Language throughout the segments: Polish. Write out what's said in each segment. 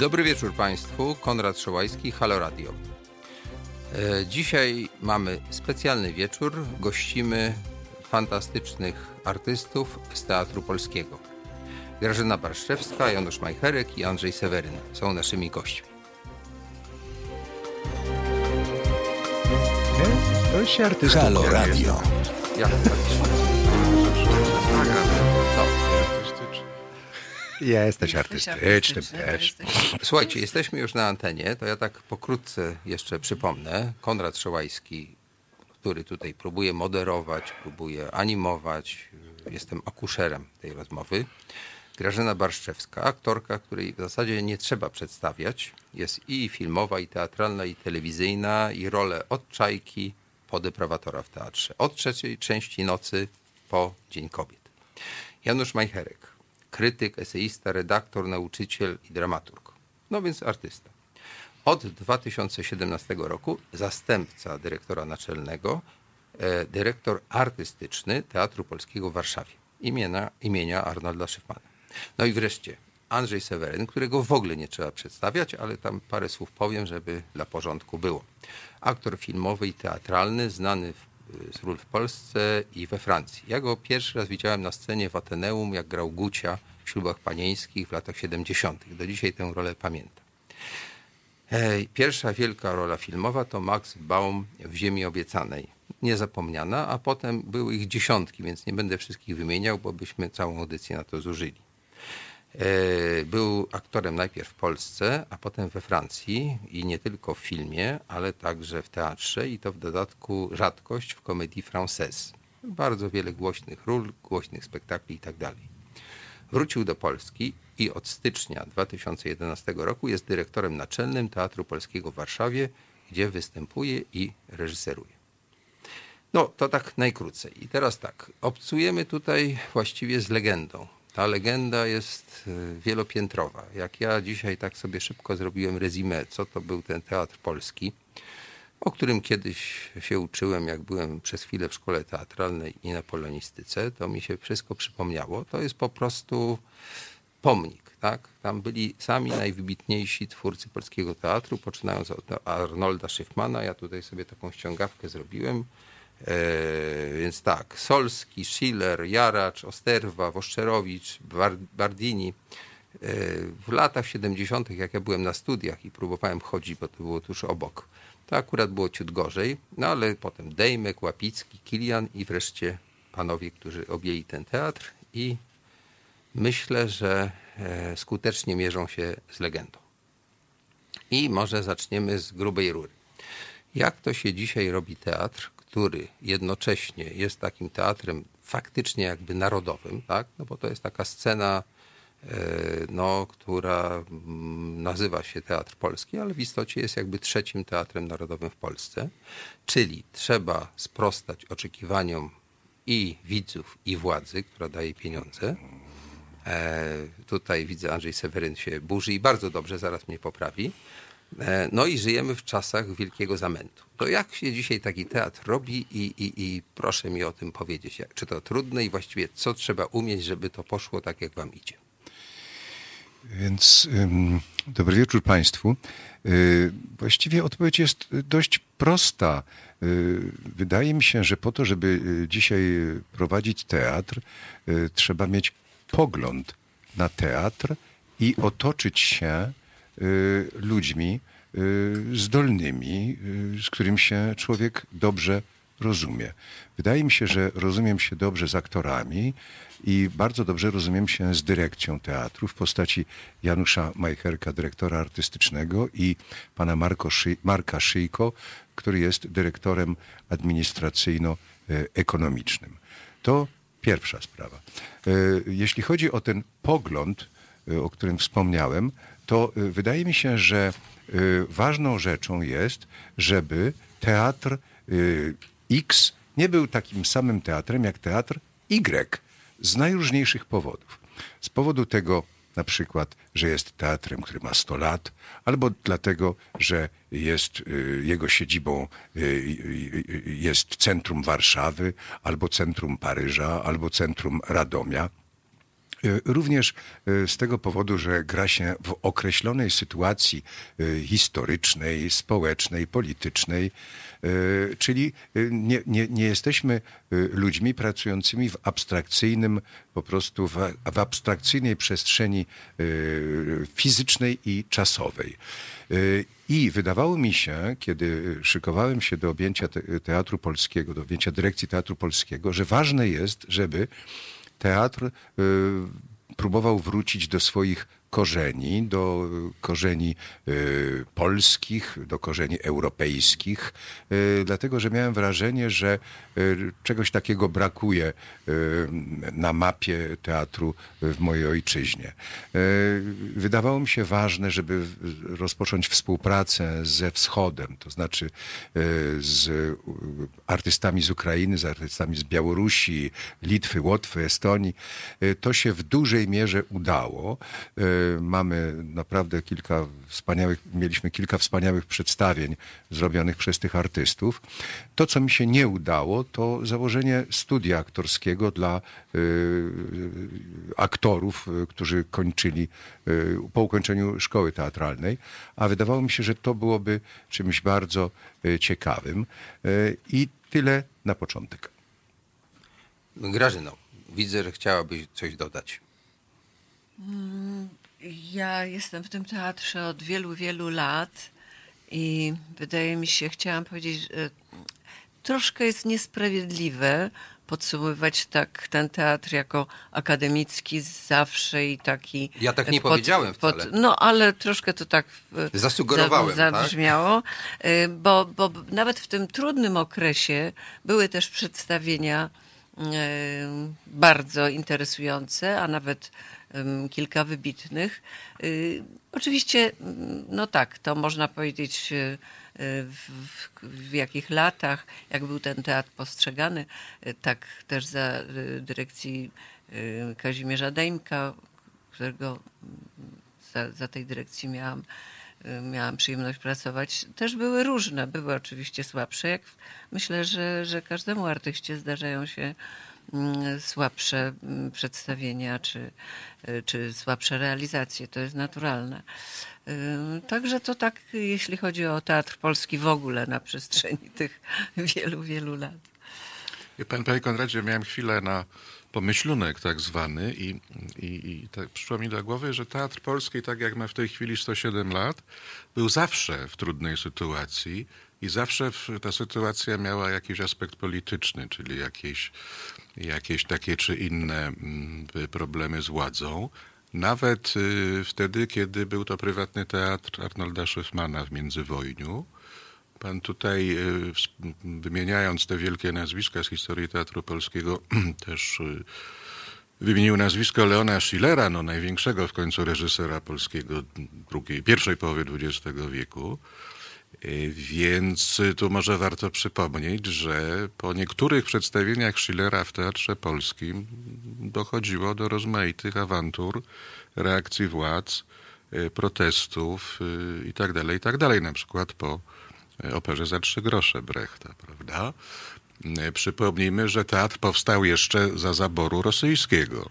Dobry wieczór Państwu, Konrad Szołajski, Halo Radio. E, dzisiaj mamy specjalny wieczór, gościmy fantastycznych artystów z Teatru Polskiego. Grażyna Barszczewska, Janusz Majcherek i Andrzej Seweryn są naszymi gośćmi. To się artysta. Halo Radio. Jak to Jesteś artystycznym też. Słuchajcie, jesteśmy już na antenie, to ja tak pokrótce jeszcze przypomnę. Konrad Szołajski, który tutaj próbuje moderować, próbuje animować. Jestem akuszerem tej rozmowy. Grażyna Barszczewska, aktorka, której w zasadzie nie trzeba przedstawiać. Jest i filmowa, i teatralna, i telewizyjna, i rolę od Czajki po deprawatora w teatrze. Od trzeciej części nocy po Dzień Kobiet. Janusz Majcherek, krytyk, eseista, redaktor, nauczyciel i dramaturg. No więc artysta. Od 2017 roku zastępca dyrektora naczelnego, e, dyrektor artystyczny Teatru Polskiego w Warszawie imienia, imienia Arnolda Szyfmana. No i wreszcie Andrzej Seweryn, którego w ogóle nie trzeba przedstawiać, ale tam parę słów powiem, żeby dla porządku było. Aktor filmowy i teatralny, znany w z ról w Polsce i we Francji. Ja go pierwszy raz widziałem na scenie w Ateneum, jak grał Gucia w ślubach panieńskich w latach 70. Do dzisiaj tę rolę pamiętam. Pierwsza wielka rola filmowa to Max Baum w Ziemi Obiecanej. Niezapomniana, a potem były ich dziesiątki, więc nie będę wszystkich wymieniał, bo byśmy całą audycję na to zużyli. E, był aktorem najpierw w Polsce, a potem we Francji i nie tylko w filmie, ale także w teatrze i to w dodatku rzadkość w komedii française. Bardzo wiele głośnych ról, głośnych spektakli itd. Tak Wrócił do Polski i od stycznia 2011 roku jest dyrektorem naczelnym Teatru Polskiego w Warszawie, gdzie występuje i reżyseruje. No, to tak najkrócej. I teraz tak, obcujemy tutaj właściwie z legendą ta legenda jest y, wielopiętrowa. Jak ja dzisiaj tak sobie szybko zrobiłem rezimę, co to był ten teatr polski, o którym kiedyś się uczyłem, jak byłem przez chwilę w szkole teatralnej i na polonistyce, to mi się wszystko przypomniało. To jest po prostu pomnik. Tak? Tam byli sami najwybitniejsi twórcy polskiego teatru, poczynając od Arnolda Schiffmana. Ja tutaj sobie taką ściągawkę zrobiłem. E, więc tak, Solski, Schiller, Jaracz, Osterwa, Woszczerowicz, Bardini. E, w latach 70., jak ja byłem na studiach i próbowałem chodzić, bo to było tuż obok, to akurat było ciut gorzej, no ale potem Dejmek, Łapicki, Kilian i wreszcie panowie, którzy objęli ten teatr i myślę, że e, skutecznie mierzą się z legendą. I może zaczniemy z grubej rury. Jak to się dzisiaj robi teatr, który jednocześnie jest takim teatrem faktycznie jakby narodowym, tak? no bo to jest taka scena, e, no, która mm, nazywa się Teatr Polski, ale w istocie jest jakby trzecim teatrem narodowym w Polsce. Czyli trzeba sprostać oczekiwaniom i widzów, i władzy, która daje pieniądze. E, tutaj widzę, Andrzej Seweryn się burzy i bardzo dobrze, zaraz mnie poprawi. E, no i żyjemy w czasach wielkiego zamętu. To jak się dzisiaj taki teatr robi i, i, i proszę mi o tym powiedzieć. Czy to trudne i właściwie co trzeba umieć, żeby to poszło tak, jak wam idzie? Więc um, dobry wieczór Państwu. Y, właściwie odpowiedź jest dość prosta. Y, wydaje mi się, że po to, żeby dzisiaj prowadzić teatr, trzeba mieć pogląd na teatr i otoczyć się ludźmi y, zdolnymi, y, z którym się człowiek dobrze rozumie. Wydaje mi się, że rozumiem się dobrze z aktorami i bardzo dobrze rozumiem się z dyrekcją teatru w postaci Janusza Majcherka, dyrektora artystycznego i pana Marko Szy Marka Szyjko, który jest dyrektorem administracyjno-ekonomicznym. To pierwsza sprawa. Jeśli chodzi o ten pogląd, o którym wspomniałem, to y, wydaje mi się, że y, ważną rzeczą jest, żeby teatr y, X nie był takim samym teatrem jak teatr Y z najróżniejszych powodów. Z powodu tego na przykład, że jest teatrem, który ma 100 lat, albo dlatego, że jest jego siedzibą jest centrum Warszawy, albo centrum Paryża, albo centrum Radomia. E, Również e, z tego powodu, że gra się w określonej sytuacji e, historycznej, społecznej, politycznej, czyli nie, nie, nie jesteśmy ludźmi pracującymi w abstrakcyjnym, po prostu w, w abstrakcyjnej przestrzeni fizycznej i czasowej. I wydawało mi się, kiedy szykowałem się do objęcia te, Teatru Polskiego, do objęcia dyrekcji Teatru Polskiego, że ważne jest, żeby teatr y, próbował wrócić do swoich korzeni, do korzeni y, polskich, do korzeni europejskich, y, dlatego że miałem wrażenie, że y, czegoś takiego brakuje na mapie teatru w mojej ojczyźnie. Wydawało mi się ważne, żeby rozpocząć współpracę ze Wschodem, to znaczy z artystami z Ukrainy, z artystami z Białorusi, Litwy, Łotwy, Estonii. To się w dużej mierze udało. Mamy naprawdę kilka wspaniałych, mieliśmy kilka wspaniałych przedstawień zrobionych przez tych artystów. To, co mi się nie udało, to założenie studia aktorskiego dla y, aktorów, y, którzy kończyli y, po ukończeniu szkoły teatralnej, a wydawało mi się, że to byłoby czymś bardzo ciekawym. I tyle na początek. Grażyno, widzę, że chciałabyś coś dodać. Ja jestem w tym teatrze od wielu, wielu lat i wydaje mi się, chciałam powiedzieć, że troszkę jest niesprawiedliwe podsumowywać tak ten teatr jako akademicki zawsze i taki. Ja tak nie powiedziałem wcale. no ale troszkę to tak e, Zasugerowałem, za- tak? zabrzmiało, e, bo, bo nawet w tym trudnym okresie były też przedstawienia e, bardzo interesujące, a nawet kilka wybitnych. Y, Oczywiście, mm, no tak, to można powiedzieć y, w, w, jakich latach, jak był ten teatr postrzegany, tak też za dyrekcji Kazimierza Dejmka, którego mm, za, za tej dyrekcji miałam, miałam przyjemność pracować, też były różne. Były oczywiście słabsze, jak myślę, że, że każdemu artyście zdarzają się mm, słabsze mm, przedstawienia czy, y, czy słabsze realizacje. To jest naturalne. Y, Także to tak, jeśli chodzi o teatr polski w ogóle na przestrzeni tych wielu, wielu lat. Panie Konradzie, miałem chwilę na pomyślunek tak zwany i, i, i tak przyszło mi do głowy, że Teatr Polski, tak jak ma w tej chwili 107 lat, był zawsze w trudnej sytuacji i zawsze ta sytuacja miała jakiś aspekt polityczny, czyli jakieś, jakieś takie czy inne mm, problemy z władzą. Nawet y, wtedy, kiedy był to prywatny teatr Arnolda Szyfmana w międzywojniu, Pan tutaj, y, wymieniając te wielkie nazwiska z historii teatru polskiego, też y, wymienił nazwisko Leona Schillera, no największego w końcu reżysera polskiego drugiej, pierwszej połowy XX wieku. Y, Więc tu może warto przypomnieć, że po niektórych przedstawieniach Schillera w Teatrze Polskim dochodziło do rozmaitych awantur, reakcji władz, protestów y, i tak tak. Na przykład po operze za trzy grosze Brechta, prawda? Y, Przypomnijmy, że teatr powstał jeszcze za zaboru rosyjskiego.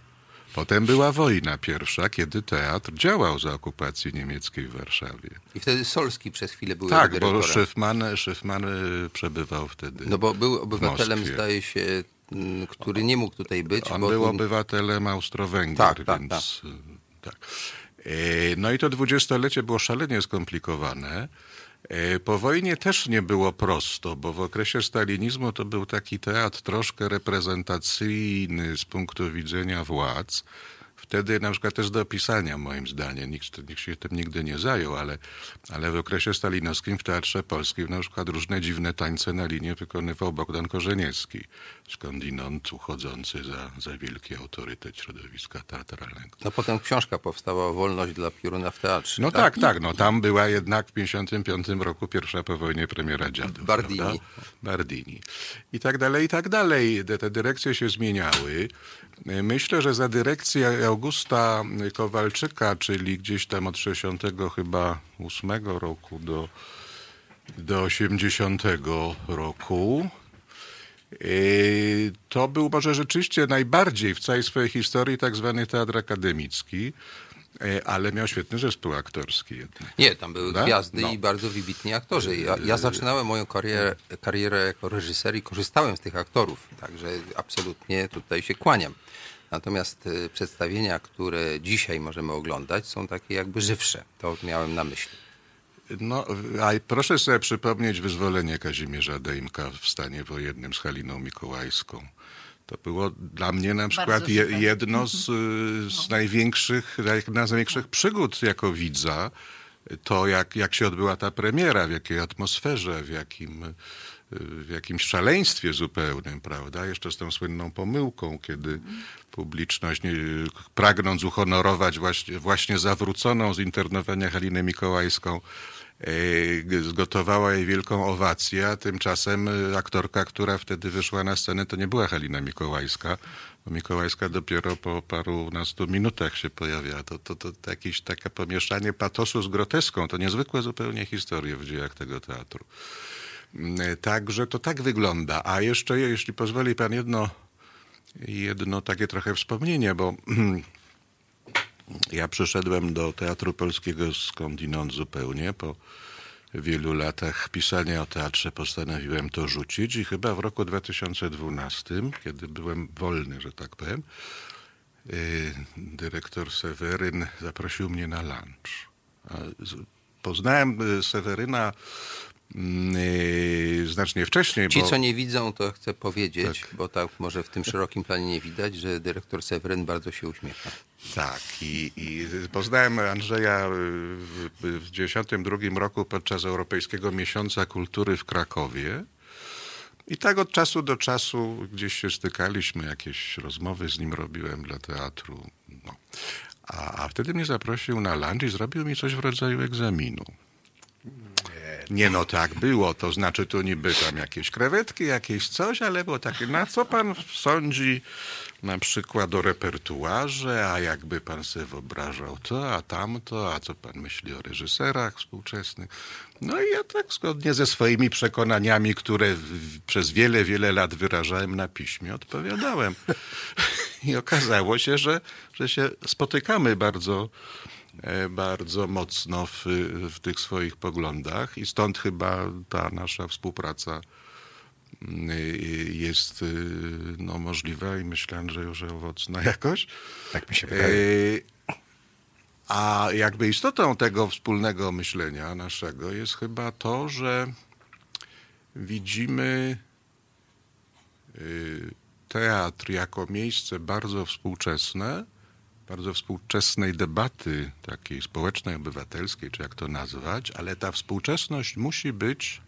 Potem była wojna pierwsza, kiedy teatr działał za okupacji niemieckiej w Warszawie. I wtedy Solski przez chwilę był Tak, bo. Szyfman, Szyfman y, przebywał wtedy. No bo był obywatelem, zdaje się, m, który nie mógł tutaj być. On bo był obywatelem Austro-Węgier, Tak, tak, więc tak. E, No i to dwudziestolecie było szalenie skomplikowane. E, Po wojnie też nie było prosto, bo w okresie stalinizmu to był taki teatr troszkę reprezentacyjny z punktu widzenia władz. Wtedy na przykład też do opisania moim zdaniem, nikt, nikt się tym nigdy nie zajął, ale, ale w okresie stalinowskim w Teatrze Polskim na przykład różne dziwne tańce na linię wykonywał Bogdan Korzeniecki, skądinąd uchodzący za, za wielki autorytet środowiska teatralnego. No potem książka powstała Wolność dla pioruna w teatrze. No tak, tak, no tam była jednak w 1955 roku pierwsza po wojnie premiera Dziadów. Bardini. prawda? Bardini. I tak dalej, i tak dalej. Te, dyrekcje się zmieniały. Myślę, że za dyrekcję Augusta Kowalczyka, czyli gdzieś tam od 60 chyba 8 roku do, do 80 roku, To był może rzeczywiście najbardziej w całej swojej historii tak zwany teatr akademicki, yy, ale miał świetny zespół aktorski jednak. Nie, tam były Prawda? gwiazdy No. i bardzo wybitni aktorzy. Ja, ja zaczynałem moją karierę, karierę jako reżyser i korzystałem z tych aktorów, także absolutnie tutaj się kłaniam. Natomiast przedstawienia, które dzisiaj możemy oglądać, są takie jakby żywsze. To miałem na myśli. No, a proszę sobie przypomnieć wyzwolenie Kazimierza Dejmka w stanie wojennym z Haliną Mikołajską. To było dla mnie na przykład je, jedno z, y, z największych, jedna z największych przygód jako widza. To, jak, jak się odbyła ta premiera, w jakiej atmosferze, w jakim, w jakimś szaleństwie zupełnym, prawda? Jeszcze z tą słynną pomyłką, kiedy publiczność, nie, pragnąc uhonorować właśnie, właśnie zawróconą z internowania Halinę Mikołajską, zgotowała jej wielką owację, a tymczasem e, aktorka, która wtedy wyszła na scenę, to nie była Halina Mikołajska, bo Mikołajska dopiero po parunastu minutach się pojawiała. To, to, to, to jakieś takie pomieszanie patosu z groteską, to niezwykłe zupełnie historie w dziejach tego teatru. Mm, Także to tak wygląda. A jeszcze, jeśli pozwoli pan, jedno, jedno takie trochę wspomnienie, bo ja przyszedłem do Teatru Polskiego skądinąd zupełnie. Po wielu latach pisania o teatrze postanowiłem to rzucić i chyba w roku 2012, kiedy byłem wolny, że tak powiem, yy, dyrektor Seweryn zaprosił mnie na lunch. Poznałem y, Seweryna y, znacznie wcześniej. Ci, bo... co nie widzą, to chcę powiedzieć, bo tak może w tym szerokim planie nie widać, że dyrektor Seweryn bardzo się uśmiecha. Tak, i, i poznałem Andrzeja w 1992 roku podczas Europejskiego Miesiąca Kultury w Krakowie. I tak od czasu do czasu gdzieś się stykaliśmy, jakieś rozmowy z nim robiłem dla teatru. No. A, a wtedy mnie zaprosił na lunch i zrobił mi coś w rodzaju egzaminu. Nie no, tak było. To znaczy tu niby tam jakieś krewetki, jakieś coś, ale było takie, na co pan sądzi na przykład o repertuarze, a jakby pan sobie wyobrażał to, a tamto, a co pan myśli o reżyserach współczesnych. No i ja tak zgodnie ze swoimi przekonaniami, które przez wiele, wiele lat wyrażałem na piśmie, odpowiadałem. I okazało się, że, że się spotykamy bardzo e, bardzo mocno w, w tych swoich poglądach i stąd chyba ta nasza współpraca jest y, no, możliwa i myślę, że że owocna jakoś. Tak mi się wydaje. A jakby istotą tego wspólnego myślenia naszego jest chyba to, że widzimy y, teatr jako miejsce bardzo współczesne, bardzo współczesnej debaty takiej społecznej, obywatelskiej, czy jak to nazwać, ale ta współczesność musi być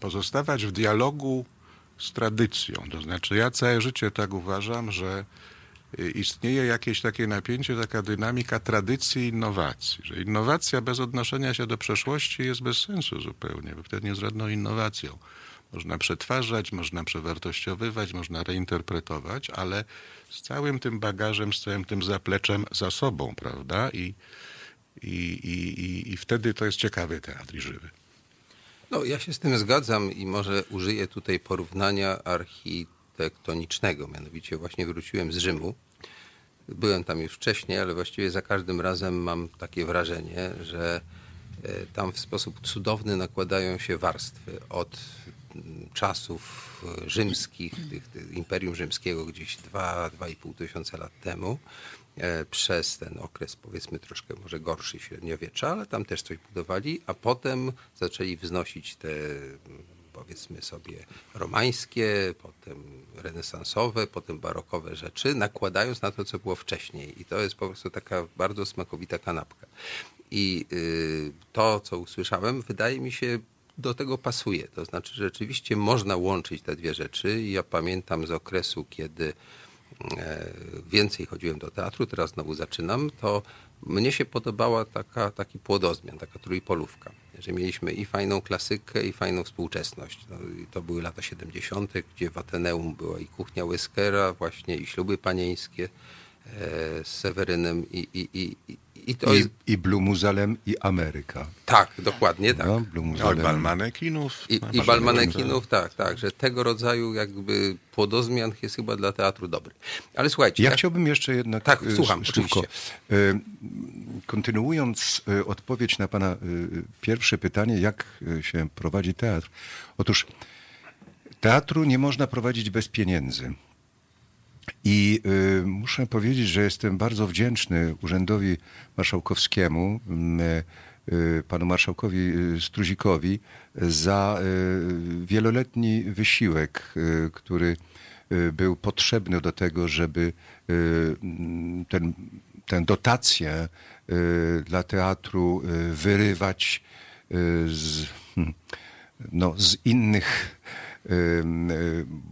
pozostawać w dialogu z tradycją. To znaczy ja całe życie tak uważam, że y, istnieje jakieś takie napięcie, taka dynamika tradycji i innowacji, że innowacja bez odnoszenia się do przeszłości jest bez sensu zupełnie, bo wtedy nie jest żadną innowacją. Można przetwarzać, można przewartościowywać, można reinterpretować, ale z całym tym bagażem, z całym tym zapleczem za sobą, prawda? I, i, i, i, wtedy to jest ciekawy teatr i żywy. No, ja się z tym zgadzam i może użyję tutaj porównania architektonicznego. Mianowicie właśnie wróciłem z Rzymu. Byłem tam już wcześniej, ale właściwie za każdym razem mam takie wrażenie, że e, tam w sposób cudowny nakładają się warstwy od mm, czasów rzymskich, tych, tych Imperium Rzymskiego gdzieś 2-2,5 tysiąca lat temu, przez ten okres powiedzmy troszkę może gorszy średniowiecza, ale tam też coś budowali, a potem zaczęli wznosić te powiedzmy sobie romańskie, potem renesansowe, potem barokowe rzeczy, nakładając na to, co było wcześniej. I to jest po prostu taka bardzo smakowita kanapka. I y, to, co usłyszałem, wydaje mi się, do tego pasuje. To znaczy, rzeczywiście można łączyć te dwie rzeczy. Ja pamiętam z okresu, kiedy e, więcej chodziłem do teatru, teraz znowu zaczynam, to mnie się podobała taka, taki płodozmian, taka trójpolówka, że mieliśmy i fajną klasykę, i fajną współczesność. No, i to były lata 70., gdzie w Ateneum była i kuchnia Whiskera, właśnie i śluby panieńskie e, z Sewerynem i, i, i, i- I to jest, I, i Blue Muzeum, i Ameryka. tak, dokładnie tak. No, Blue Muzeum. bal manekinów. I, i bal manekinów, tak, tak, że tego rodzaju jakby płodozmian jest chyba dla teatru dobry. Ale słuchajcie, Ja jak- chciałbym jeszcze jednak Tak, e, słucham, oczywiście. E, Kontynuując e, odpowiedź na pana pierwsze pytanie, jak się prowadzi teatr. Otóż teatru nie można prowadzić bez pieniędzy. I y, muszę powiedzieć, że jestem bardzo wdzięczny Urzędowi Marszałkowskiemu, mm, y, panu marszałkowi y, Struzikowi za y, wieloletni wysiłek, y, który y, był potrzebny do tego, żeby y, mm, ten, tę dotację y, dla teatru y, wyrywać y, z, no, z innych y,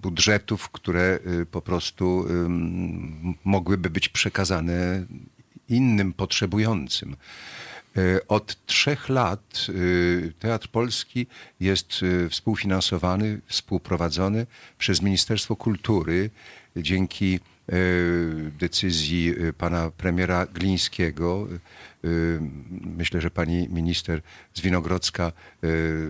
budżetów, które y, po prostu mogłyby być przekazane innym potrzebującym. Y, Od trzech lat y, Teatr Polski jest y, współfinansowany, współprowadzony przez Ministerstwo Kultury dzięki y, decyzji y, pana premiera Glińskiego. Y, Myślę, że pani minister Zwinogrodzka y,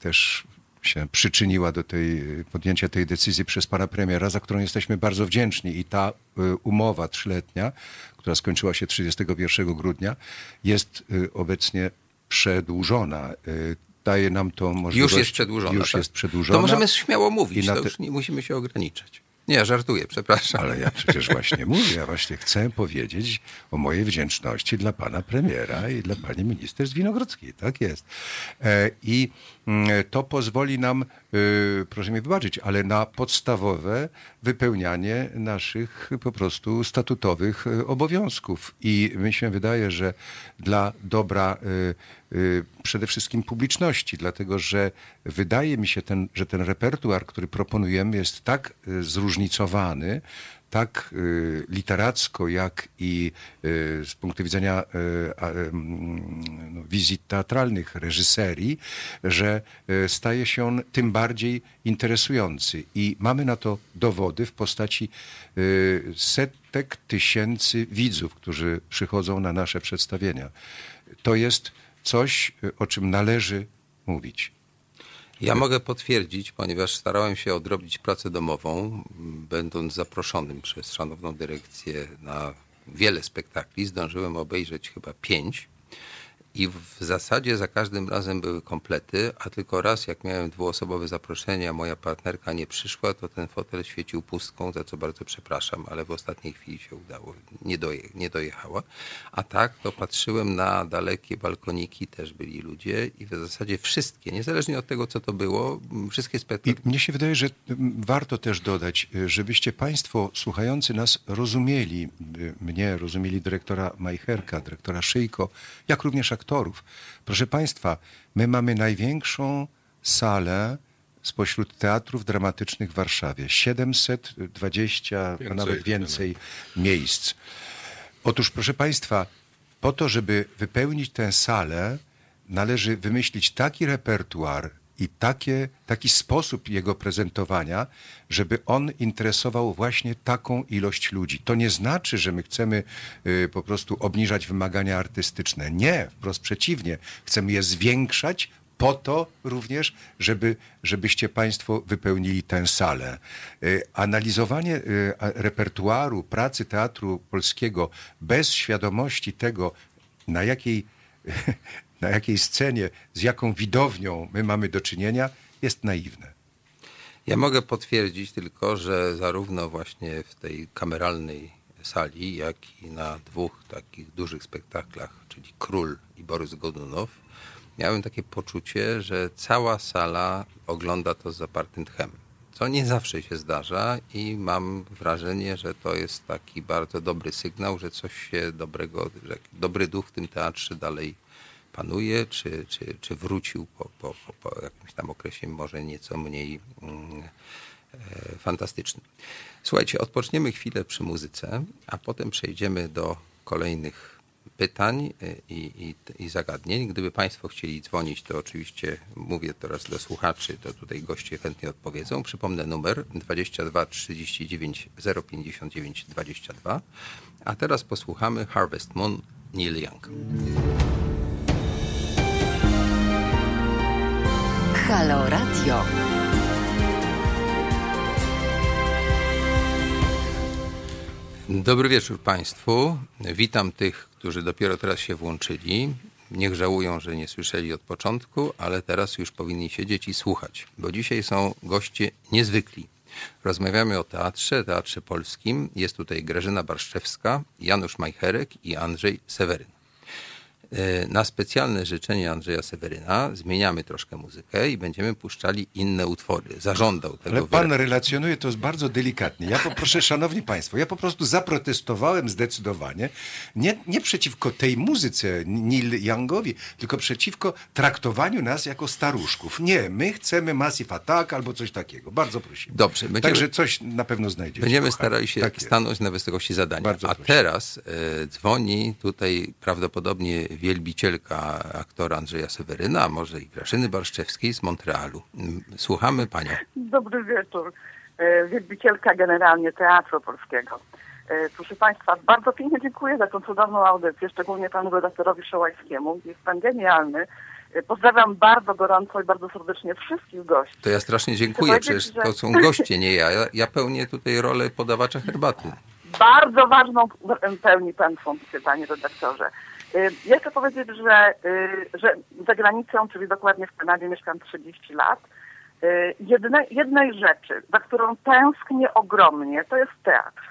też się przyczyniła do tej, podjęcia tej decyzji przez pana premiera, za którą jesteśmy bardzo wdzięczni. I ta y, umowa trzyletnia, która skończyła się 31 grudnia, jest y, obecnie przedłużona. Y, Daje nam to możliwość... już jest przedłużona. Już tak? jest przedłużona. To możemy śmiało mówić, na to te- już nie musimy się ograniczać. Nie, żartuję, przepraszam. Ale ja przecież właśnie mówię, ja właśnie chcę powiedzieć o mojej wdzięczności dla pana premiera i dla pani minister Zwinogrodzkiej. Tak jest. E, I to pozwoli nam, y, proszę mi wybaczyć, ale na podstawowe wypełnianie naszych po prostu statutowych y, obowiązków. I mi się wydaje, że dla dobra y, przede wszystkim publiczności, dlatego że wydaje mi się, ten, że ten repertuar, który proponujemy, jest tak zróżnicowany, tak y, literacko, jak i y, z punktu widzenia y, no, wizji teatralnych, reżyserii, że staje się on tym bardziej interesujący. I mamy na to dowody w postaci setek tysięcy widzów, którzy przychodzą na nasze przedstawienia. To jest coś, o czym należy mówić. Ja mogę potwierdzić, ponieważ starałem się odrobić pracę domową, będąc zaproszonym przez szanowną dyrekcję na wiele spektakli. Zdążyłem obejrzeć chyba pięć. I w zasadzie za każdym razem były komplety, a tylko raz, jak miałem dwuosobowe zaproszenie, a moja partnerka nie przyszła, to ten fotel świecił pustką, za co bardzo przepraszam, ale w ostatniej chwili się udało, nie, doje, nie dojechała. A tak, to patrzyłem na dalekie balkoniki, też byli ludzie i w zasadzie wszystkie, niezależnie od tego, co to było, wszystkie I spektakle. mnie się wydaje, że warto też dodać, żebyście Państwo słuchający nas rozumieli, y, mnie, rozumieli dyrektora Majcherka, dyrektora Szyjko, jak również aktorów. Proszę Państwa, my mamy największą salę spośród teatrów dramatycznych w Warszawie. 720, a Więcej, nawet tyle. więcej miejsc. Otóż, proszę Państwa, po to, żeby wypełnić tę salę, należy wymyślić taki repertuar i takie, taki sposób jego prezentowania, żeby on interesował właśnie taką ilość ludzi. To nie znaczy, że my chcemy y, po prostu obniżać wymagania artystyczne. Nie, wprost przeciwnie. Chcemy je zwiększać po to również, żeby, żebyście Państwo wypełnili tę salę. Y, Analizowanie y, repertuaru pracy Teatru Polskiego bez świadomości tego, na jakiej, na jakiej scenie, z jaką widownią my mamy do czynienia, jest naiwne. Ja mogę potwierdzić tylko, że zarówno właśnie w tej kameralnej sali, jak i na dwóch takich dużych spektaklach, czyli Król i Borys Godunow, miałem takie poczucie, że cała sala ogląda to z zapartym tchem. Co nie zawsze się zdarza i mam wrażenie, że to jest taki bardzo dobry sygnał, że coś się dobrego, że dobry duch w tym teatrze dalej panuje, czy, czy, czy wrócił po, po, po, jakimś tam okresie może nieco mniej mm, e, fantastycznym. Słuchajcie, odpoczniemy chwilę przy muzyce, a potem przejdziemy do kolejnych pytań e, i, i, i zagadnień. Gdyby Państwo chcieli dzwonić, to oczywiście mówię teraz do słuchaczy, to tutaj goście chętnie odpowiedzą. Przypomnę numer 22 39 059 22. A teraz posłuchamy Harvest Moon Neil Young. Halo Radio. Dobry wieczór Państwu. Witam tych, którzy dopiero teraz się włączyli. Niech żałują, że nie słyszeli od początku, ale teraz już powinni siedzieć i słuchać, bo dzisiaj są goście niezwykli. Rozmawiamy o teatrze, teatrze polskim. Jest tutaj Grażyna Barszczewska, Janusz Majcherek i Andrzej Seweryn. E, na specjalne życzenie Andrzeja Seweryna zmieniamy troszkę muzykę i będziemy puszczali inne utwory. Zażądał tego. Ale pan relacjonuje to bardzo delikatnie. Ja poproszę, szanowni państwo, ja po prostu zaprotestowałem zdecydowanie nie, nie przeciwko tej muzyce Neil Youngowi, tylko przeciwko traktowaniu nas jako staruszków. Nie, my chcemy Massive Attack albo coś takiego. Bardzo prosimy. Dobrze. Będziemy, Także coś na pewno znajdziecie. Będziemy kochani. starali się tak stanąć na wysokości zadania. Bardzo A teraz e, dzwoni tutaj prawdopodobnie wielbicielka aktora Andrzeja Seweryna, a może i Grażyny Barszczewskiej z Montrealu. Słuchamy Panią. Dobry wieczór. E, wielbicielka generalnie Teatru Polskiego. E, proszę Państwa, bardzo pięknie dziękuję za tą cudowną audycję, szczególnie panu redaktorowi Szołajskiemu. Jest pan genialny. E, pozdrawiam bardzo gorąco i bardzo serdecznie wszystkich gości. To ja strasznie dziękuję, przecież to są goście, nie ja. Ja pełnię tutaj rolę podawacza herbaty. Bardzo ważną pełni pan funkcję, panie redaktorze. Y, ja chcę powiedzieć, że, y, że za granicą, czyli dokładnie w Kanadzie mieszkam 30 lat. Y, jedne, jednej rzeczy, za którą tęsknię ogromnie, to jest teatr.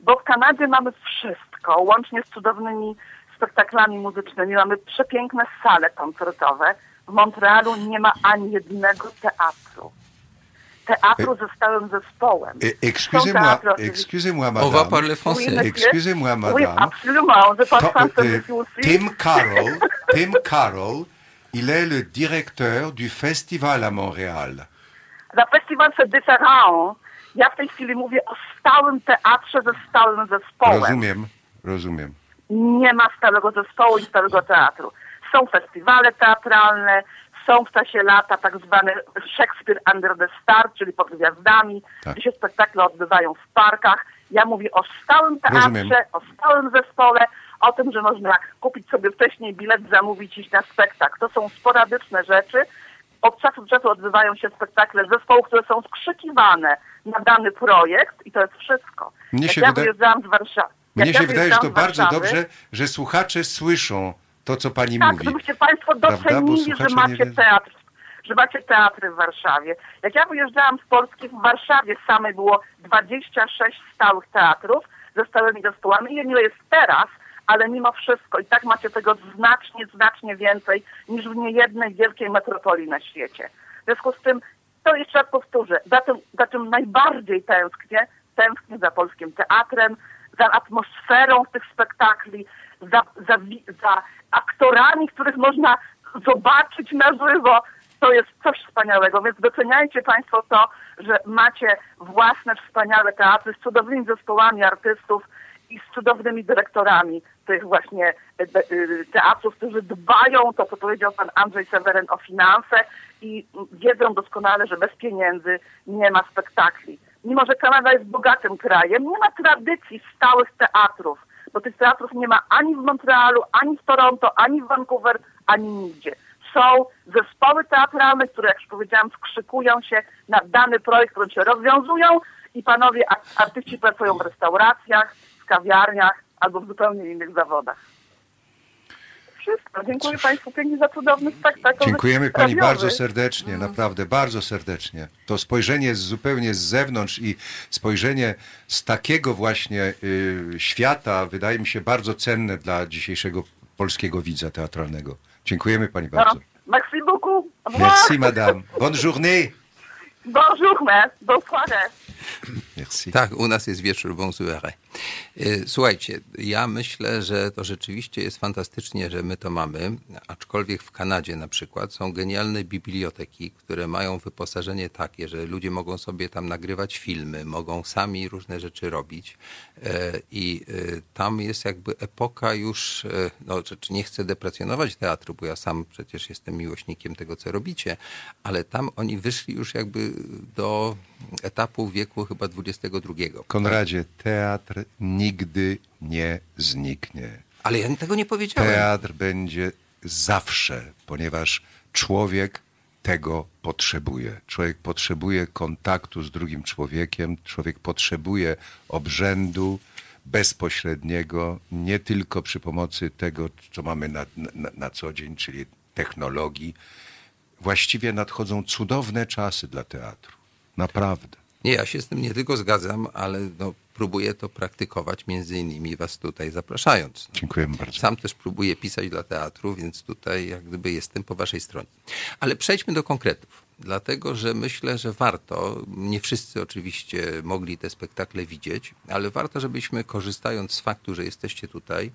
Bo w Kanadzie mamy wszystko, łącznie z cudownymi spektaklami muzycznymi. Mamy przepiękne sale koncertowe. W Montrealu nie ma ani jednego teatru teatru ze stałym zespołem. Excusez-moi, excusez-moi, madame. On va parler français. Oui, excusez-moi, madame. Oui, absolument. Je parle français aussi. Tim Carroll, Tim Carroll, il est le directeur du festival à Montréal. Le festival c'est différent. Ja w tej chwili mówię o stałym teatrze ze stałym zespołem. Rozumiem, rozumiem. Nie ma stałego zespołu i stałego teatru. Są festiwale teatralne, są w czasie lata tak zwany Shakespeare Under the Star, czyli pod gwiazdami, tak. gdzie się spektakle odbywają w parkach. Ja mówię o stałym teatrze, Rozumiem. o stałym zespole, o tym, że można kupić sobie wcześniej bilet, zamówić iść na spektakl. To są sporadyczne rzeczy. Od czasu do czasu odbywają się spektakle zespołów, które są skrzykiwane na dany projekt i to jest wszystko. Mnie się ja wyjeżdżałam z Warszawy. Mnie się wydaje, że to bardzo dobrze, że słuchacze słyszą to, co pani tak, mówi. Tak, żebyście państwo docenili, że macie teatr, że macie teatry w Warszawie. Jak ja wyjeżdżałam z Polski, w Warszawie samej było 26 stałych teatrów ze stałymi zespołami. I nie jest teraz, ale mimo wszystko i tak macie tego znacznie, znacznie więcej niż w niejednej wielkiej metropolii na świecie. W związku z tym, to jeszcze raz powtórzę, za tym, za czym najbardziej tęsknię, tęsknię za polskim teatrem, za atmosferą tych spektakli, za, za, za aktorami, których można zobaczyć na żywo. To jest coś wspaniałego, więc doceniajcie Państwo to, że macie własne wspaniałe teatry z cudownymi zespołami artystów i z cudownymi dyrektorami tych właśnie e, e, teatrów, którzy dbają, to co powiedział pan Andrzej Seweryn, o finanse i wiedzą doskonale, że bez pieniędzy nie ma spektakli. Mimo, że Kanada jest bogatym krajem, nie ma tradycji stałych teatrów bo tych teatrów nie ma ani w Montrealu, ani w Toronto, ani w Vancouver, ani nigdzie. Są zespoły teatralne, które, jak już powiedziałam, skrzykują się na dany projekt, którym się rozwiązują i panowie artyści pracują w restauracjach, w kawiarniach albo w zupełnie innych zawodach wszystko. Dziękuję Państwu pięknie za cudowny spektakl. Dziękujemy Pani radiowy. bardzo serdecznie, mm. naprawdę bardzo serdecznie. To spojrzenie z, zupełnie z zewnątrz i spojrzenie z takiego właśnie y, świata wydaje mi się bardzo cenne dla dzisiejszego polskiego widza teatralnego. Dziękujemy Pani bardzo. No, merci beaucoup. Merci Madame. Bonne journée. Bonjour, bonsoir. Merci. Tak, u nas jest wieczór bonsoir. Y, słuchajcie, ja myślę, że to rzeczywiście jest fantastycznie, że my to mamy, aczkolwiek w Kanadzie na przykład są genialne biblioteki, które mają wyposażenie takie, że ludzie mogą sobie tam nagrywać filmy, mogą sami różne rzeczy robić e, i e, tam jest jakby epoka już, e, no nie chcę deprecjonować teatru, bo ja sam przecież jestem miłośnikiem tego, co robicie, ale tam oni wyszli już jakby do etapu wieku chyba XXI. Konradzie, teatr nigdy nie zniknie. Ale ja tego nie powiedziałem. Teatr będzie zawsze, ponieważ człowiek tego potrzebuje. Człowiek potrzebuje kontaktu z drugim człowiekiem, człowiek potrzebuje obrzędu bezpośredniego, nie tylko przy pomocy tego, co mamy na, na, na co dzień, czyli technologii. Właściwie nadchodzą cudowne czasy dla teatru. Naprawdę. Nie, ja się z tym nie tylko zgadzam, ale no, próbuję to praktykować, między innymi was tutaj zapraszając. No. Dziękuję bardzo. Sam też próbuję pisać dla teatru, więc tutaj jak gdyby jestem po waszej stronie. Ale przejdźmy do konkretów, dlatego że myślę, że warto, nie wszyscy oczywiście mogli te spektakle widzieć, ale warto, żebyśmy korzystając z faktu, że jesteście tutaj,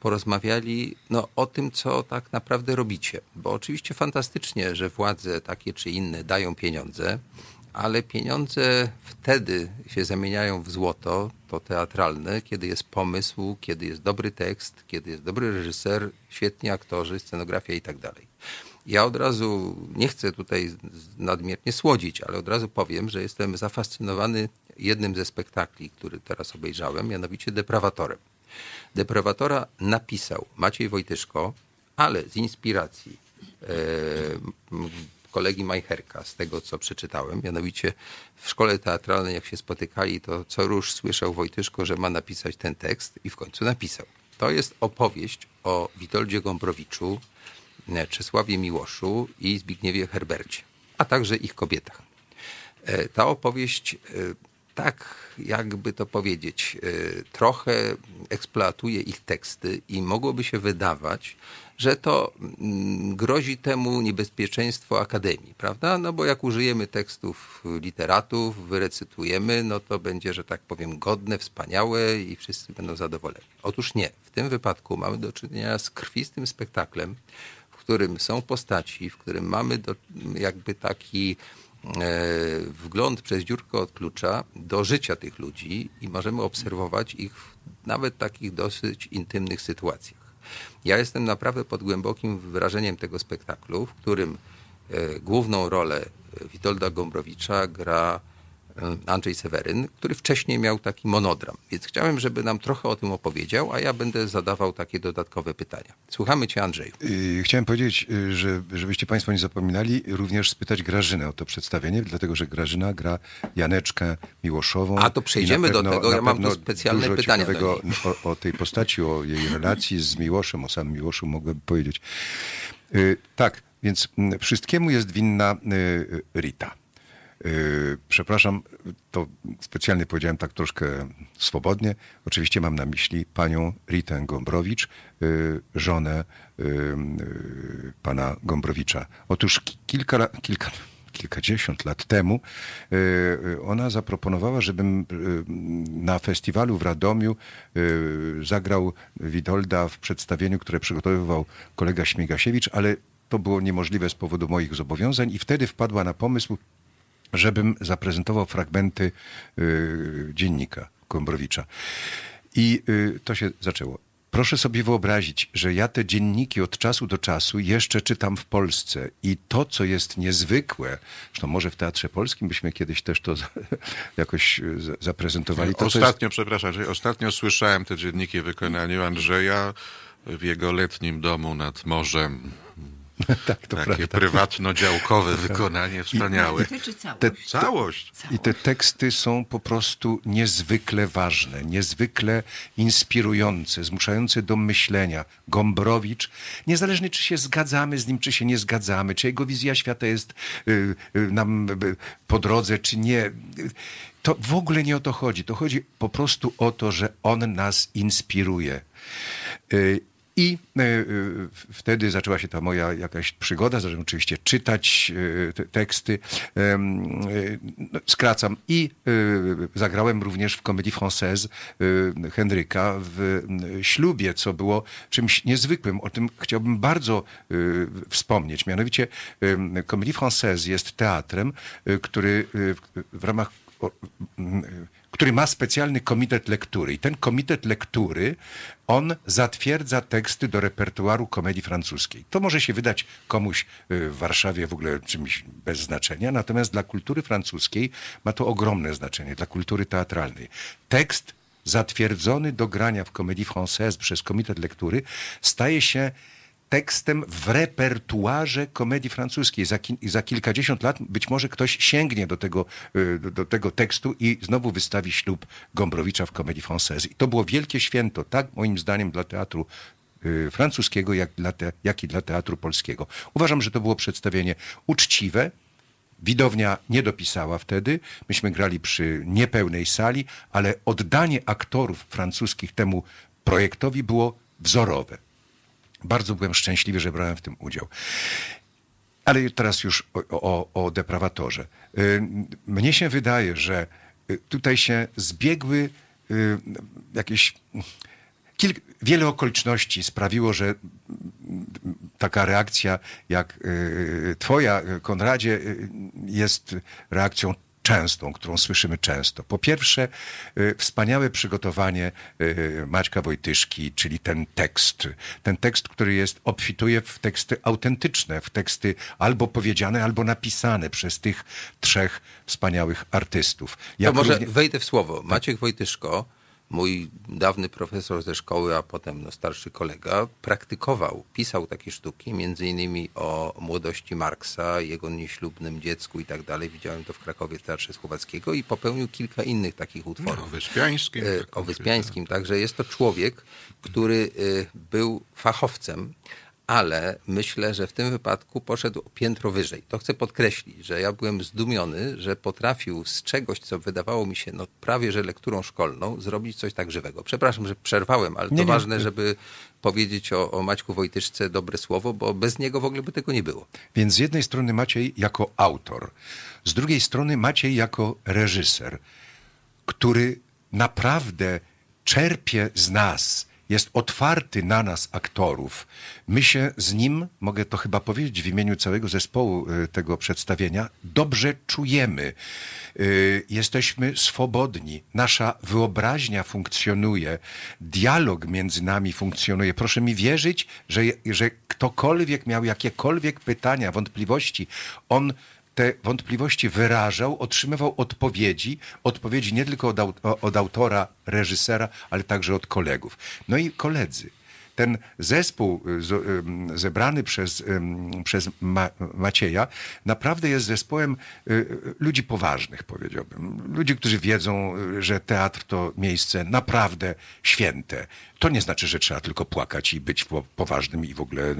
porozmawiali no, o tym, co tak naprawdę robicie. Bo oczywiście fantastycznie, że władze takie czy inne dają pieniądze, ale pieniądze wtedy się zamieniają w złoto, to teatralne, kiedy jest pomysł, kiedy jest dobry tekst, kiedy jest dobry reżyser, świetni aktorzy, scenografia i tak dalej. Ja od razu nie chcę tutaj nadmiernie słodzić, ale od razu powiem, że jestem zafascynowany jednym ze spektakli, który teraz obejrzałem, mianowicie Deprawatorem. Deprawatora napisał Maciej Wojtyszko, ale z inspiracji e, kolegi Majcherka, z tego co przeczytałem. Mianowicie w szkole teatralnej, jak się spotykali, to co róż słyszał Wojtyszko, że ma napisać ten tekst i w końcu napisał. To jest opowieść o Witoldzie Gombrowiczu, Czesławie Miłoszu i Zbigniewie Herbercie, a także ich kobietach. E, ta opowieść e, tak, jakby to powiedzieć, e, trochę eksploatuje ich teksty i mogłoby się wydawać, że to mm, grozi temu niebezpieczeństwo akademii, prawda? No bo jak użyjemy tekstów literatów, wyrecytujemy, no to będzie, że tak powiem, godne, wspaniałe i wszyscy będą zadowoleni. Otóż nie. W tym wypadku mamy do czynienia z krwistym spektaklem, w którym są postaci, w którym mamy do, jakby taki wgląd przez dziurkę od klucza do życia tych ludzi i możemy obserwować ich w nawet takich dosyć intymnych sytuacjach. Ja jestem naprawdę pod głębokim wrażeniem tego spektaklu, w którym e, główną rolę Witolda Gombrowicza gra e, Andrzej Seweryn, który wcześniej miał taki monodram. Więc chciałem, żeby nam trochę o tym opowiedział, a ja będę zadawał takie dodatkowe pytania. Słuchamy cię, Andrzeju. Chciałem powiedzieć, y, że, żebyście państwo nie zapominali, również spytać Grażynę o to przedstawienie, dlatego że Grażyna gra Janeczkę Miłoszową. A to przejdziemy pewno, do tego, ja mam tu specjalne pytania o, o tej postaci, o jej relacji z Miłoszem, o samym Miłoszu mogłem powiedzieć. Y, tak, więc mm, wszystkiemu jest winna y, Rita. Yy, przepraszam, to specjalnie powiedziałem tak troszkę swobodnie. Oczywiście mam na myśli panią Ritę Gombrowicz, yy, żonę yy, pana Gombrowicza. Otóż kilka, kilka, kilkadziesiąt lat temu ona zaproponowała, żebym na festiwalu w Radomiu zagrał Witolda w przedstawieniu, które przygotowywał kolega Śmigasiewicz, ale to było niemożliwe z powodu moich zobowiązań i wtedy wpadła na pomysł żebym zaprezentował fragmenty y, dziennika Gombrowicza. I y, to się zaczęło. Proszę sobie wyobrazić, że ja te dzienniki od czasu do czasu jeszcze czytam w Polsce i to, co jest niezwykłe, zresztą może w Teatrze Polskim byśmy kiedyś też to jakoś y, zaprezentowali. To, ostatnio, jest... przepraszam, ostatnio słyszałem te dzienniki w wykonaniu Andrzeja w jego letnim domu nad morzem tak, to Takie prywatno-działkowe wykonanie wspaniałe. Te, całość. I te teksty są po prostu niezwykle ważne, niezwykle inspirujące, zmuszające do myślenia. Gombrowicz, niezależnie czy się zgadzamy z nim, czy się nie zgadzamy, czy jego wizja świata jest y, y, nam y, po drodze, czy nie. To w ogóle nie o to chodzi. To chodzi po prostu o to, że on nas inspiruje. I e, e, wtedy zaczęła się ta moja jakaś przygoda, zacząłem oczywiście czytać e, te teksty. No, skracam. I zagrałem również w Comédie Française Henryka w ślubie, co było czymś niezwykłym. O tym chciałbym bardzo wspomnieć. Mianowicie Comédie Française jest teatrem, który w ramach który ma specjalny komitet lektury. I ten komitet lektury, on zatwierdza teksty do repertuaru komedii francuskiej. To może się wydać komuś y, w Warszawie w ogóle czymś bez znaczenia, natomiast dla kultury francuskiej ma to ogromne znaczenie, dla kultury teatralnej. Tekst zatwierdzony do grania w Comédie Française przez Komitet Lektury, staje się tekstem w repertuarze komedii francuskiej. Za, ki za kilkadziesiąt lat być może ktoś sięgnie do tego, y, do, do, tego tekstu i znowu wystawi ślub Gombrowicza w komedii française. I to było wielkie święto, tak moim zdaniem dla teatru y, francuskiego, jak, dla te, jak i dla teatru polskiego. Uważam, że to było przedstawienie uczciwe, Widownia nie dopisała wtedy. Myśmy grali przy niepełnej sali, ale oddanie aktorów francuskich temu projektowi było wzorowe. Bardzo byłem szczęśliwy, że brałem w tym udział. Ale teraz już o, o, o deprawatorze. Y, mnie się wydaje, że y, tutaj się zbiegły y, jakieś. Kilk, wiele okoliczności sprawiło, że taka reakcja jak Twoja, Konradzie, jest reakcją częstą, którą słyszymy często. Po pierwsze, y, wspaniałe przygotowanie y, Maćka Wojtyszki, czyli ten tekst. Ten tekst, który jest, obfituje w teksty autentyczne, w teksty albo powiedziane, albo napisane przez tych trzech wspaniałych artystów. To może równie... wejdę w słowo. Maciek Wojtyszko mój dawny profesor ze szkoły, a potem no, starszy kolega, praktykował, pisał takie sztuki, między innymi o młodości Marksa, jego nieślubnym dziecku i tak dalej. Widziałem to w Krakowie w Teatrze Słowackiego i popełnił kilka innych takich utworów. No, o Wyspiańskim. E, o Wyspiańskim, także jest to człowiek, który e, był fachowcem, ale myślę, że w tym wypadku poszedł piętro wyżej. To chcę podkreślić, że ja byłem zdumiony, że potrafił z czegoś, co wydawało mi się no, prawie że lekturą szkolną, zrobić coś tak żywego. Przepraszam, że przerwałem, ale to nie, ważne, nie. żeby powiedzieć o, o Maćku Wojtyszce dobre słowo, bo bez niego w ogóle by tego nie było. Więc z jednej strony Maciej jako autor, z drugiej strony Maciej jako reżyser, który naprawdę czerpie z nas jest otwarty na nas, aktorów. My się z nim, mogę to chyba powiedzieć w imieniu całego zespołu y, tego przedstawienia, dobrze czujemy. Y, jesteśmy swobodni, nasza wyobraźnia funkcjonuje, dialog między nami funkcjonuje. Proszę mi wierzyć, że, że ktokolwiek miał jakiekolwiek pytania, wątpliwości, on te wątpliwości wyrażał, otrzymywał odpowiedzi, odpowiedzi nie tylko od, od autora, reżysera, ale także od kolegów. No i koledzy, ten zespół y, zebrany przez, przez Macieja naprawdę jest zespołem y, y, ludzi poważnych, powiedziałbym. Ludzi, którzy wiedzą, że teatr to miejsce naprawdę święte. To nie znaczy, że trzeba tylko płakać i być poważnym i w ogóle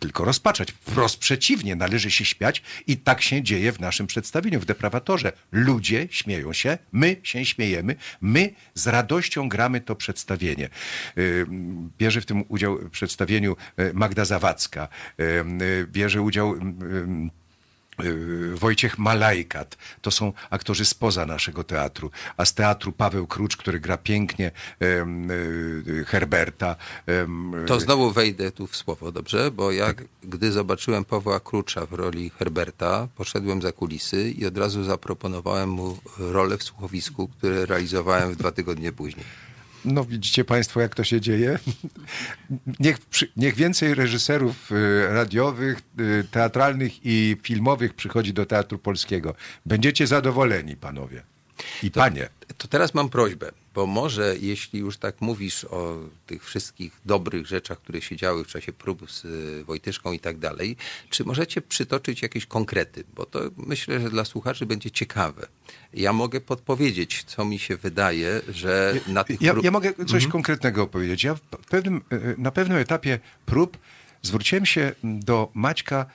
tylko rozpaczać. Wprost przeciwnie, należy się śmiać i tak się dzieje w naszym przedstawieniu, w deprawatorze. Ludzie śmieją się, my się śmiejemy, my z radością gramy to przedstawienie. Bierze w tym udział w przedstawieniu e, Magda Zawadzka, e, e, bierze udział Wojciech Malajkat. To są aktorzy spoza naszego teatru. A z teatru Paweł Krucz, który gra pięknie Herberta. To znowu wejdę tu w słowo, dobrze? Bo ja, tak. gdy zobaczyłem Pawła Krucza w roli Herberta, poszedłem za kulisy i od razu zaproponowałem mu rolę w słuchowisku, które realizowałem w dwa tygodnie później. No widzicie Państwo, jak to się dzieje. Niech, niech więcej reżyserów y, radiowych, y, teatralnych i filmowych przychodzi do Teatru Polskiego. Będziecie zadowoleni, panowie i to, panie. To teraz mam prośbę, bo może jeśli już tak mówisz o tych wszystkich dobrych rzeczach, które się działy w czasie prób z y, Wojtyszką i tak dalej, czy możecie przytoczyć jakieś konkrety? Bo to myślę, że dla słuchaczy będzie ciekawe. Ja mogę podpowiedzieć, co mi się wydaje, że na tych ja, prób... ja mogę coś mhm. konkretnego opowiedzieć. Ja pewnym, y, na pewnym etapie prób zwróciłem się do Maćka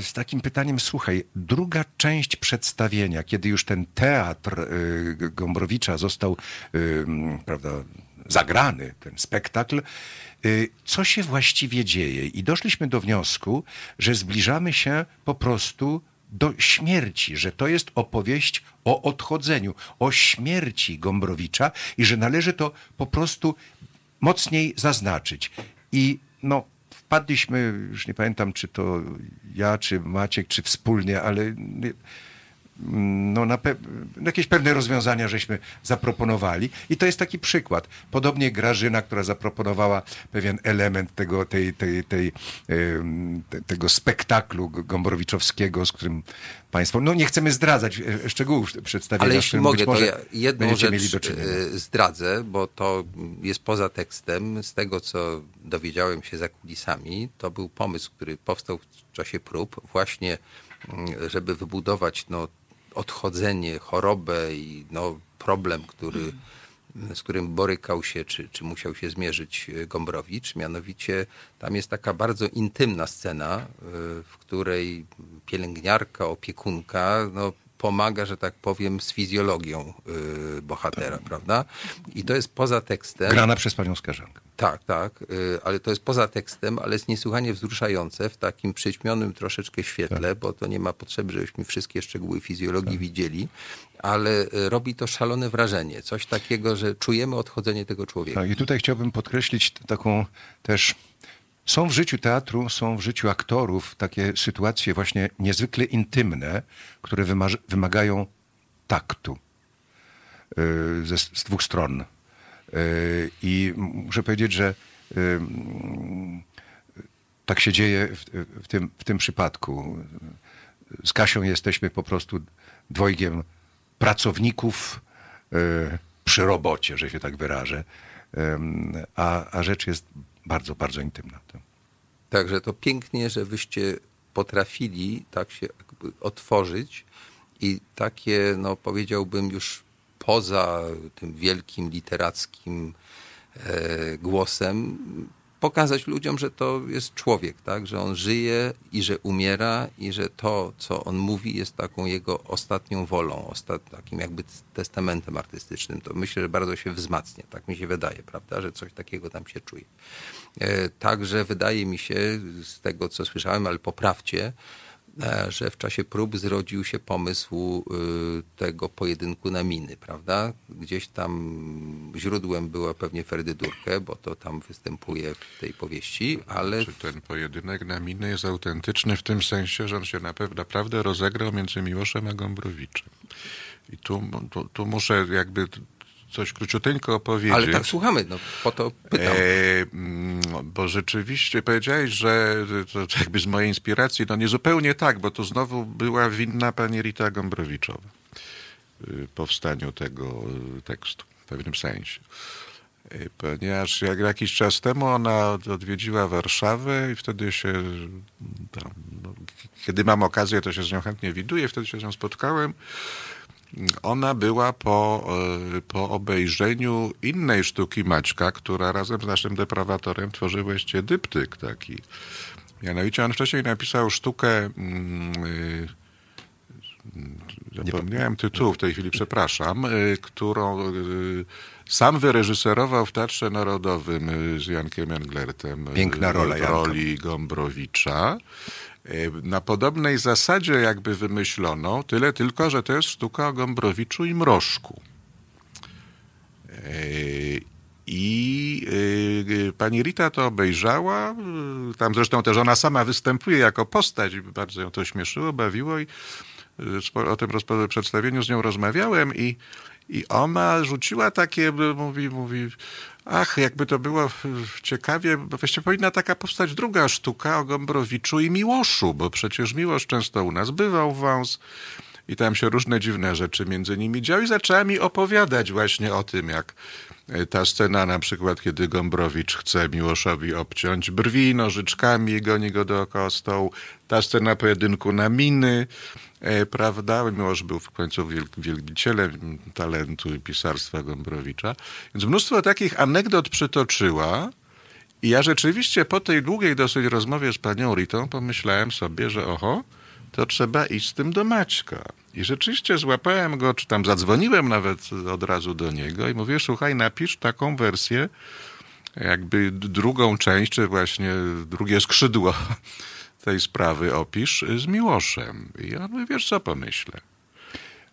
z takim pytaniem, słuchaj, druga część przedstawienia, kiedy już ten teatr e, Gombrowicza został, e, prawda, zagrany, ten spektakl, co się właściwie dzieje? I doszliśmy do wniosku, że zbliżamy się po prostu do śmierci, że to jest opowieść o odchodzeniu, o śmierci Gombrowicza i że należy to po prostu mocniej zaznaczyć. I no, wpadliśmy, już nie pamiętam, czy to ja, czy Maciek, czy wspólnie, ale no, na pe jakieś pewne rozwiązania żeśmy zaproponowali i to jest taki przykład. Podobnie Grażyna, która zaproponowała pewien element tego, tej, tej, tej, te, tego spektaklu Gombrowiczowskiego, z którym Państwo, no nie chcemy zdradzać e, szczegółów przedstawienia. Ale jeśli mogę, to ja jedną rzecz e, zdradzę, bo to jest poza tekstem. Z tego, co dowiedziałem się za kulisami, to był pomysł, który powstał w czasie prób właśnie, mm, żeby wybudować no, odchodzenie, chorobę i no, problem, który, z którym borykał się, czy, czy musiał się zmierzyć e, Gombrowicz. Mianowicie tam jest taka bardzo intymna scena, e, w której pielęgniarka, opiekunka no, pomaga, że tak powiem, z fizjologią y, bohatera, prawda? I to jest poza tekstem. Grana przez panią Skarzankę. Tak, tak, y, ale to jest poza tekstem, ale jest niesłychanie wzruszające w takim przyćmionym troszeczkę świetle, tak. bo to nie ma potrzeby, żebyśmy wszystkie szczegóły fizjologii tak. widzieli, ale y, robi to szalone wrażenie. Coś takiego, że czujemy odchodzenie tego człowieka. Tak, i tutaj chciałbym podkreślić taką też są w życiu teatru, są w życiu aktorów takie sytuacje właśnie niezwykle intymne, które wymagają taktu y, ze, z dwóch stron. Y, I muszę powiedzieć, że y, tak się dzieje w, w, tym, w tym przypadku. Z Kasią jesteśmy po prostu dwojgiem pracowników przy robocie, że się tak wyrażę. A, a rzecz jest bardzo, bardzo intymna. Także to pięknie, że wyście potrafili tak się otworzyć i takie, no powiedziałbym już poza tym wielkim literackim e, głosem, pokazać ludziom, że to jest człowiek, tak? że on żyje i że umiera i że to, co on mówi, jest taką jego ostatnią wolą, ostat, takim jakby testamentem artystycznym. To myślę, że bardzo się wzmacnia, tak mi się wydaje, prawda, że coś takiego tam się czuje. E, także wydaje mi się, z tego co słyszałem, ale poprawcie, że w czasie prób zrodził się pomysł y, tego pojedynku na miny, prawda? Gdzieś tam źródłem była pewnie Ferdydurkę, bo to tam występuje w tej powieści, ale... Czy ten pojedynek na miny jest autentyczny w tym sensie, że on się naprawdę rozegrał między Miłoszem a Gombrowiczem. I tu, tu, tu muszę jakby coś króciuteńko opowiedzieć. Ale tak słuchamy, no po to pytam. E, mm, bo rzeczywiście powiedziałeś, że to jakby z mojej inspiracji, no nie zupełnie tak, bo to znowu była winna pani Rita Gombrowiczowa y, powstaniu tego tekstu w pewnym sensie. Y, ponieważ jak jakiś czas temu ona odwiedziła Warszawę i wtedy się, tam, no, kiedy mam okazję, to się z nią chętnie widuję, wtedy się z nią spotkałem ona była po, e, po obejrzeniu innej sztuki Maćka, która razem z naszym deprawatorem tworzył właściwie dyptyk taki. Mianowicie on wcześniej napisał sztukę, mm, e, zapomniałem tytułu w tej chwili, przepraszam, e, którą sam wyreżyserował w Teatrze Narodowym z Jankiem Englertem. Piękna rola roli Gombrowicza. E, na podobnej zasadzie jakby wymyślono, tyle tylko, że to jest sztuka o Gombrowiczu i Mrożku. E, I e, pani Rita to obejrzała, tam zresztą też ona sama występuje jako postać, bardzo ją to śmieszyło, bawiło i o tym przedstawieniu z nią rozmawiałem i, i ona rzuciła takie, mówi, mówi, Ach, jakby to było ciekawie, bo właściwie powinna taka powstać druga sztuka o Gombrowiczu i Miłoszu, bo przecież Miłosz często u nas bywał w wąs i tam się różne dziwne rzeczy między nimi działy. I zaczęła mi opowiadać właśnie o tym, jak ta scena na przykład, kiedy Gombrowicz chce Miłoszowi obciąć brwi nożyczkami goni go dookoła stołu, ta scena pojedynku na miny, E, prawda? Miłosz był w końcu wielbicielem talentu i pisarstwa Gombrowicza. Więc mnóstwo takich anegdot przytoczyła. I ja rzeczywiście po tej długiej dosyć rozmowie z panią Ritą pomyślałem sobie, że oho, to trzeba iść z tym do Maćka. I rzeczywiście złapałem go, czy tam zadzwoniłem nawet od razu do niego i mówię, słuchaj, napisz taką wersję, jakby drugą część, czy właśnie drugie skrzydło tej sprawy opisz z Miłoszem. I on mówi, wiesz co, pomyślę.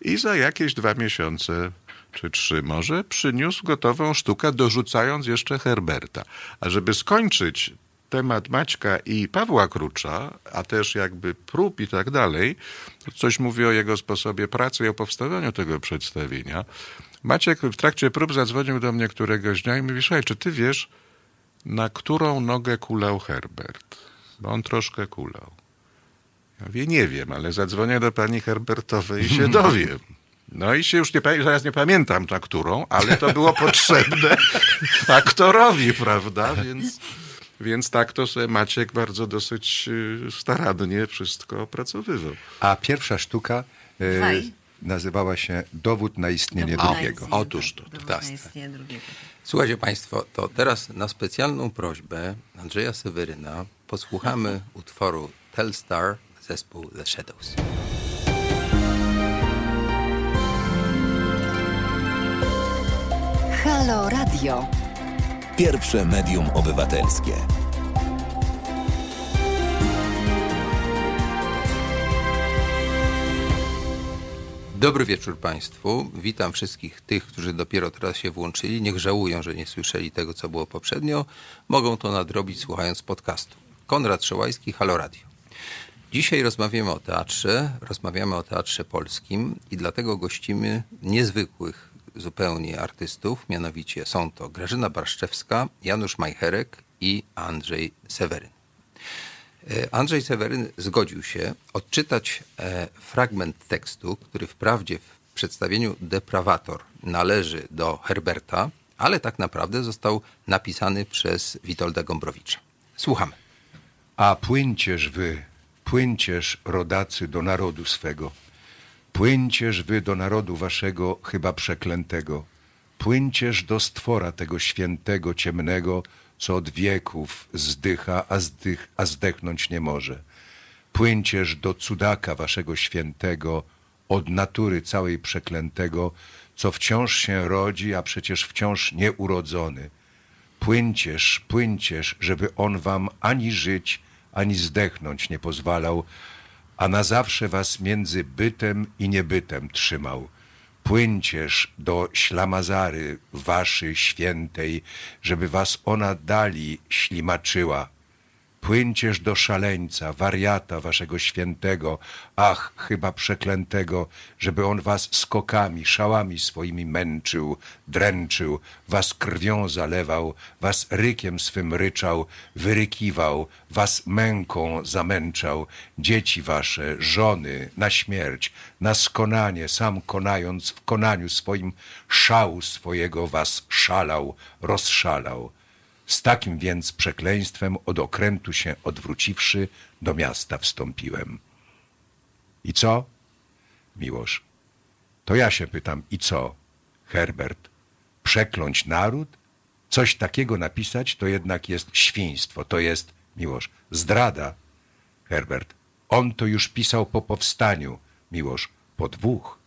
I za jakieś dwa miesiące czy trzy może, przyniósł gotową sztukę, dorzucając jeszcze Herberta. A żeby skończyć temat Maćka i Pawła Krucza, a też jakby prób i tak dalej, coś mówi o jego sposobie pracy i o powstawaniu tego przedstawienia. Maciek w trakcie prób zadzwonił do mnie któregoś dnia i mówi, słuchaj, czy ty wiesz, na którą nogę kulał Herbert? Bo on troszkę kulał. Ja mówię, nie wiem, ale zadzwonię do pani Herbertowej i się dowiem. No i się już nie, zaraz nie pamiętam na którą, ale to było potrzebne aktorowi, prawda? Więc, więc tak to sobie Maciek bardzo dosyć y, starannie wszystko opracowywał. A pierwsza sztuka y, nazywała się Dowód na istnienie Dowód drugiego. Na Otóż to. Dowód tak. na istnienie drugiego. Słuchajcie Państwo, to teraz na specjalną prośbę Andrzeja Seweryna posłuchamy utworu Telstar zespół The Shadows. Halo Radio. Pierwsze medium obywatelskie. Dobry wieczór Państwu. Witam wszystkich tych, którzy dopiero teraz się włączyli. Niech żałują, że nie słyszeli tego, co było poprzednio. Mogą to nadrobić słuchając podcastu. Konrad Szołajski, Halo Radio. Dzisiaj rozmawiamy o teatrze, rozmawiamy o teatrze polskim i dlatego gościmy niezwykłych zupełnie artystów, mianowicie są to Grażyna Barszczewska, Janusz Majcherek i Andrzej Seweryn. E, Andrzej Seweryn zgodził się odczytać e, fragment tekstu, który wprawdzie w przedstawieniu Deprawator należy do Herberta, ale tak naprawdę został napisany przez Witolda Gombrowicza. Słuchamy. A płyńcież wy, płyńcież rodacy do narodu swego Płyńcież wy do narodu waszego chyba przeklętego, płyńcież do stwora tego świętego, ciemnego, co od wieków zdycha, a, zdych, a zdechnąć nie może. Płyńcież do cudaka waszego świętego, od natury całej przeklętego, co wciąż się rodzi, a przecież wciąż nieurodzony. Płyńcież, płyńcież, żeby on wam ani żyć, ani zdechnąć nie pozwalał, a na zawsze was między bytem i niebytem trzymał. Płyńcież do ślamazary waszy świętej, żeby was ona dali ślimaczyła, Płyńcież do szaleńca, wariata waszego świętego, ach, chyba przeklętego, żeby on was skokami, szałami swoimi męczył, dręczył, was krwią zalewał, was rykiem swym ryczał, wyrykiwał, was męką zamęczał, dzieci wasze, żony, na śmierć, na skonanie, sam konając w konaniu swoim, szału swojego was szalał, rozszalał z takim więc przekleństwem od okrętu się odwróciwszy, do miasta wstąpiłem. I co? Miłosz. To ja się pytam, i co? Herbert. Przekląć naród? Coś takiego napisać to jednak jest świństwo, to jest, Miłosz, zdrada. Herbert. On to już pisał po powstaniu. Miłosz. Po dwóch.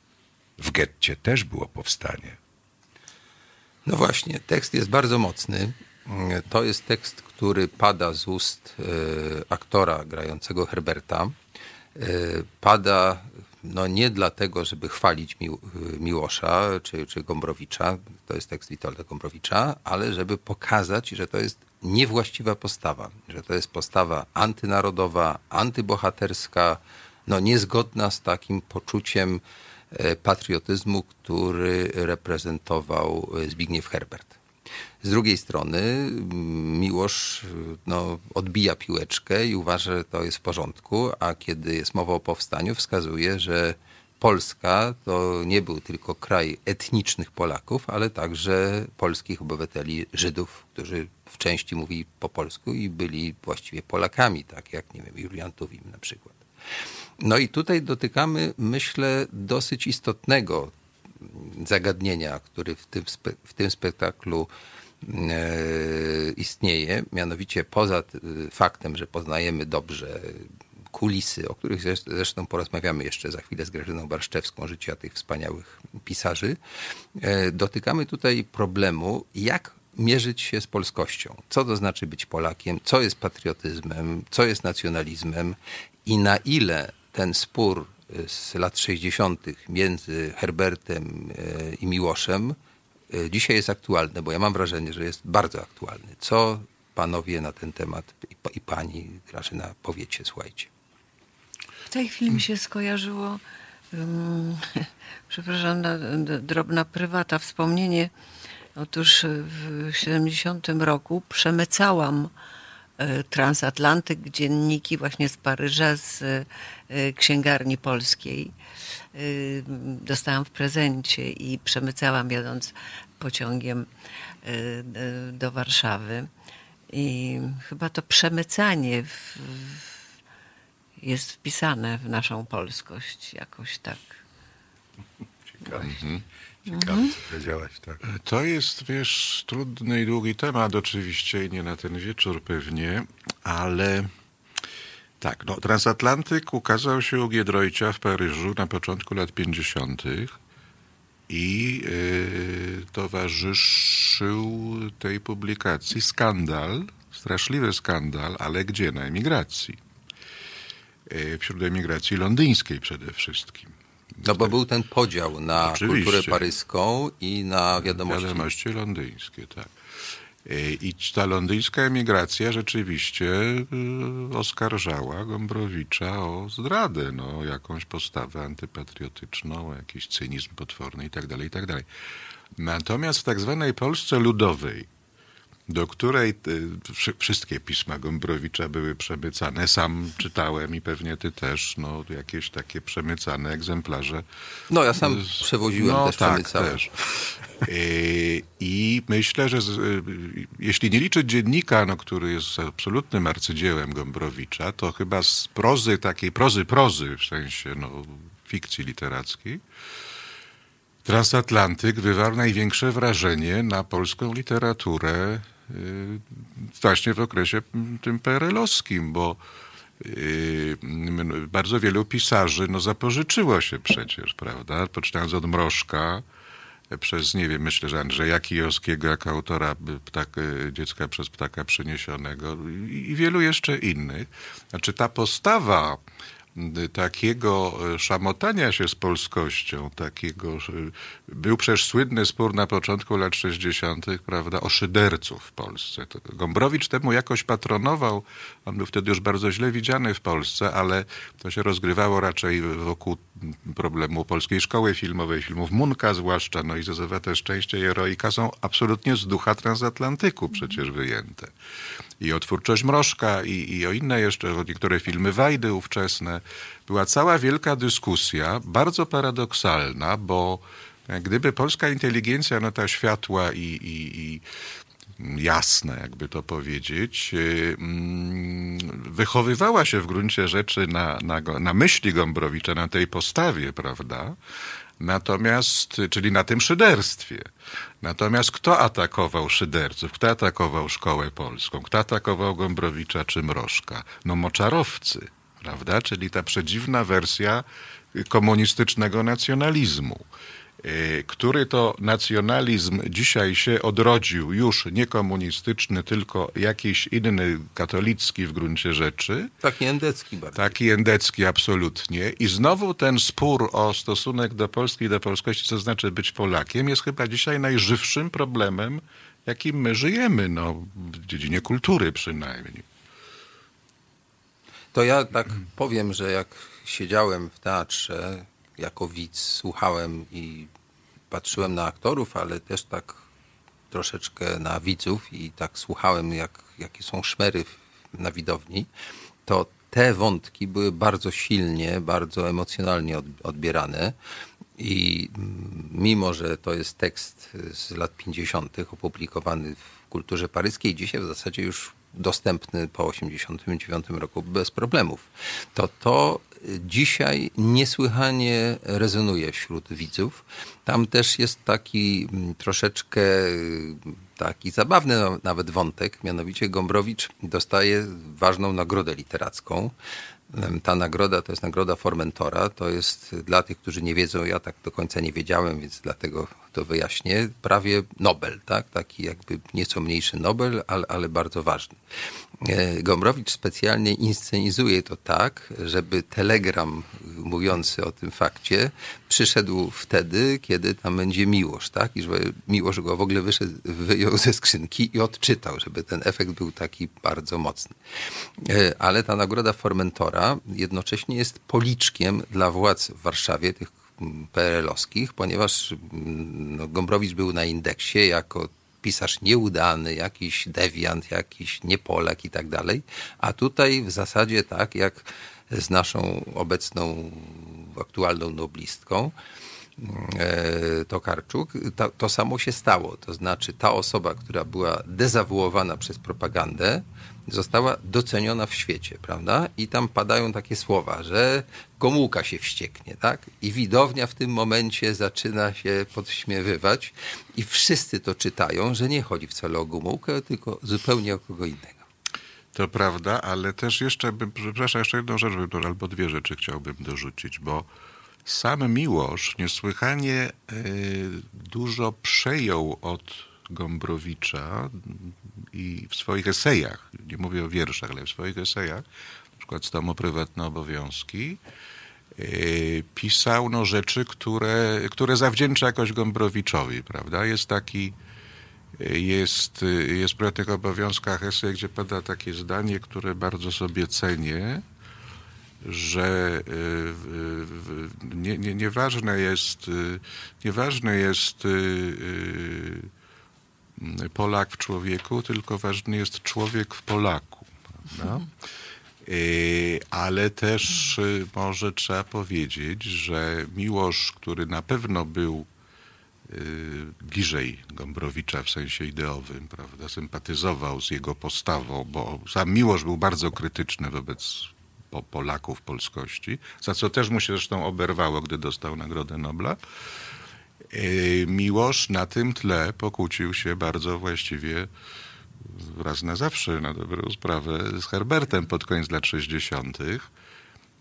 W getcie też było powstanie. No właśnie, tekst jest bardzo mocny. To jest tekst, który pada z ust e, aktora grającego Herberta. E, pada no nie dlatego, żeby chwalić Mił, Miłosza czy, czy Gombrowicza, to jest tekst Witolda Gombrowicza, ale żeby pokazać, że to jest niewłaściwa postawa, że to jest postawa antynarodowa, antybohaterska, no niezgodna z takim poczuciem e, patriotyzmu, który reprezentował Zbigniew Herbert. Z drugiej strony mm, Miłosz no, odbija piłeczkę i uważa, że to jest w porządku, a kiedy jest mowa o powstaniu, wskazuje, że Polska to nie był tylko kraj etnicznych Polaków, ale także polskich obywateli Żydów, którzy w części mówili po polsku i byli właściwie Polakami, tak jak, nie wiem, Julian Tuwim na przykład. No i tutaj dotykamy, myślę, dosyć istotnego zagadnienia, który w tym, w tym spektaklu istnieje, mianowicie poza faktem, że poznajemy dobrze kulisy, o których zresztą porozmawiamy jeszcze za chwilę z Grażyną Barszczewską, życia tych wspaniałych pisarzy, e, dotykamy tutaj problemu, jak mierzyć się z polskością. Co to znaczy być Polakiem, co jest patriotyzmem, co jest nacjonalizmem i na ile ten spór z lat 60. między Herbertem e, i Miłoszem e, dzisiaj jest aktualny, bo ja mam wrażenie, że jest bardzo aktualny. Co panowie na ten temat i, i pani Grażyna powiecie, słuchajcie. W tej chwili mi się skojarzyło, um, przepraszam, na, drobna prywata, wspomnienie. Otóż w 70 roku przemycałam transatlantyk, dzienniki właśnie z Paryża, z e, księgarni polskiej. E, dostałam w prezencie i przemycałam jadąc pociągiem do Warszawy. I chyba to przemycanie w, jest wpisane w naszą polskość jakoś tak. Ciekawe. Mhm. Ciekawe, powiedziałaś, tak. To jest, wiesz, trudny i długi temat oczywiście i nie na ten wieczór pewnie, ale tak, no, transatlantyk ukazał się u Giedroycia w Paryżu na początku lat 50. i yy, towarzyszył tej publikacji skandal, straszliwy skandal, ale gdzie? Na emigracji. Yy, wśród emigracji londyńskiej przede wszystkim. No bo był ten podział na Oczywiście. kulturę paryską i na wiadomości. Wiadomości londyńskie, tak. E, I ta londyńska emigracja rzeczywiście e, oskarżała Gombrowicza o zdradę, no, jakąś postawę antypatriotyczną, jakiś cynizm potworny itd., tak itd. Tak Natomiast w tak zwanej Polsce ludowej, do której y, wszystkie pisma Gombrowicza były przemycane. Sam czytałem i pewnie ty też, no, jakieś takie przemycane egzemplarze. No, ja sam przewoziłem, no, też tak, przemycałem. Też. Y, I myślę, że z, y, jeśli nie liczyć dziennika, no, który jest absolutnym arcydziełem Gombrowicza, to chyba z prozy, takiej prozy, prozy, w sensie no, fikcji literackiej, Transatlantyk wywarł największe wrażenie na polską literaturę właśnie w okresie tym PRL-owskim, bo y, bardzo wielu pisarzy no, zapożyczyło się przecież, prawda? Poczynając od Mrożka, przez, nie wiem, myślę, że Andrzeja Kijowskiego jako autora ptak, Dziecka przez ptaka przyniesionego i wielu jeszcze innych. Znaczy ta postawa takiego e, szamotania się z polskością, takiego, był przecież słynny spór na początku lat 60., prawda, o szyderców w Polsce. Gombrowicz temu jakoś patronował, on był wtedy już bardzo źle widziany w Polsce, ale to się rozgrywało raczej wokół problemu polskiej szkoły filmowej, filmów Munka zwłaszcza, no i Zezowate Szczęście i Heroika są absolutnie z ducha transatlantyku przecież wyjęte i o twórczość Mrożka i, i o inne jeszcze, o niektóre filmy Wajdy ówczesne. Była cała wielka dyskusja, bardzo paradoksalna, bo gdyby polska inteligencja, no ta światła i, i, i jasne, jakby to powiedzieć, y, mm, wychowywała się w gruncie rzeczy na, na, na myśli Gombrowicza, na tej postawie, prawda? Natomiast, czyli na tym szyderstwie. Natomiast kto atakował szyderców? Kto atakował szkołę polską? Kto atakował Gombrowicza czy Mrożka? No moczarowcy, prawda? Czyli ta przedziwna wersja komunistycznego nacjonalizmu. Y, który to nacjonalizm dzisiaj się odrodził, już nie komunistyczny, tylko jakiś inny, katolicki w gruncie rzeczy. Taki endecki bardzo. Taki endecki, absolutnie. I znowu ten spór o stosunek do Polski i do polskości, co znaczy być Polakiem, jest chyba dzisiaj najżywszym problemem, jakim my żyjemy, no, w dziedzinie kultury przynajmniej. To ja tak powiem, że jak siedziałem w teatrze jako widz słuchałem i patrzyłem na aktorów, ale też tak troszeczkę na widzów i tak słuchałem, jak, jakie są szmery na widowni, to te wątki były bardzo silnie, bardzo emocjonalnie odbierane. I mimo, że to jest tekst z lat 50., opublikowany w kulturze paryskiej, dzisiaj w zasadzie już dostępny po 89 roku bez problemów, to to dzisiaj niesłychanie rezonuje wśród widzów. Tam też jest taki mm, troszeczkę taki zabawny nawet wątek, mianowicie Gombrowicz dostaje ważną nagrodę literacką. Ta nagroda to jest nagroda Formentora. To jest dla tych, którzy nie wiedzą, ja tak do końca nie wiedziałem, więc dlatego to wyjaśnię. Prawie Nobel, tak? Taki jakby nieco mniejszy Nobel, ale, ale bardzo ważny. E, Gombrowicz specjalnie inscenizuje to tak, żeby telegram mówiący o tym fakcie przyszedł wtedy, kiedy tam będzie Miłosz, tak? I że Miłosz go w ogóle wyszedł, wyjął ze skrzynki i odczytał, żeby ten efekt był taki bardzo mocny. E, ale ta nagroda Formentora jednocześnie jest policzkiem dla władz w Warszawie, tych PRL-owskich, ponieważ mm, no, Gombrowicz był na indeksie jako pisarz nieudany, jakiś dewiant, jakiś niepolak i tak dalej. A tutaj w zasadzie tak jak z naszą obecną aktualną noblistką, e, Tokarczuk, to, to samo się stało. To znaczy ta osoba, która była dezawuowana przez propagandę, została doceniona w świecie, prawda? I tam padają takie słowa, że Gomułka się wścieknie, tak? I widownia w tym momencie zaczyna się podśmiewywać i wszyscy to czytają, że nie chodzi wcale o Gomułkę, tylko zupełnie o kogo innego. To prawda, ale też jeszcze bym, przepraszam, jeszcze jedną rzecz albo dwie rzeczy chciałbym dorzucić, bo sam Miłosz niesłychanie y, dużo przejął od Gombrowicza i w swoich esejach, nie mówię o wierszach, ale w swoich esejach, na przykład z tomu Prywatne Obowiązki, yy, pisał no, rzeczy, które, które zawdzięcza jakoś Gombrowiczowi, prawda? Jest taki, jest, jest w Prywatnych Obowiązkach esej, gdzie pada takie zdanie, które bardzo sobie cenię, że nie, nie, nieważne jest, nieważne jest Polak w człowieku, tylko ważny jest człowiek w Polaku. Y, ale też y, może trzeba powiedzieć, że Miłosz, który na pewno był y, bliżej Gombrowicza w sensie ideowym, prawda, sympatyzował z jego postawą, bo sam Miłosz był bardzo krytyczny wobec Polaków, polskości, za co też mu się zresztą oberwało, gdy dostał Nagrodę Nobla. E, Miłosz na tym tle pokłócił się bardzo właściwie raz na zawsze, na dobrą sprawę, z Herbertem pod koniec lat 60.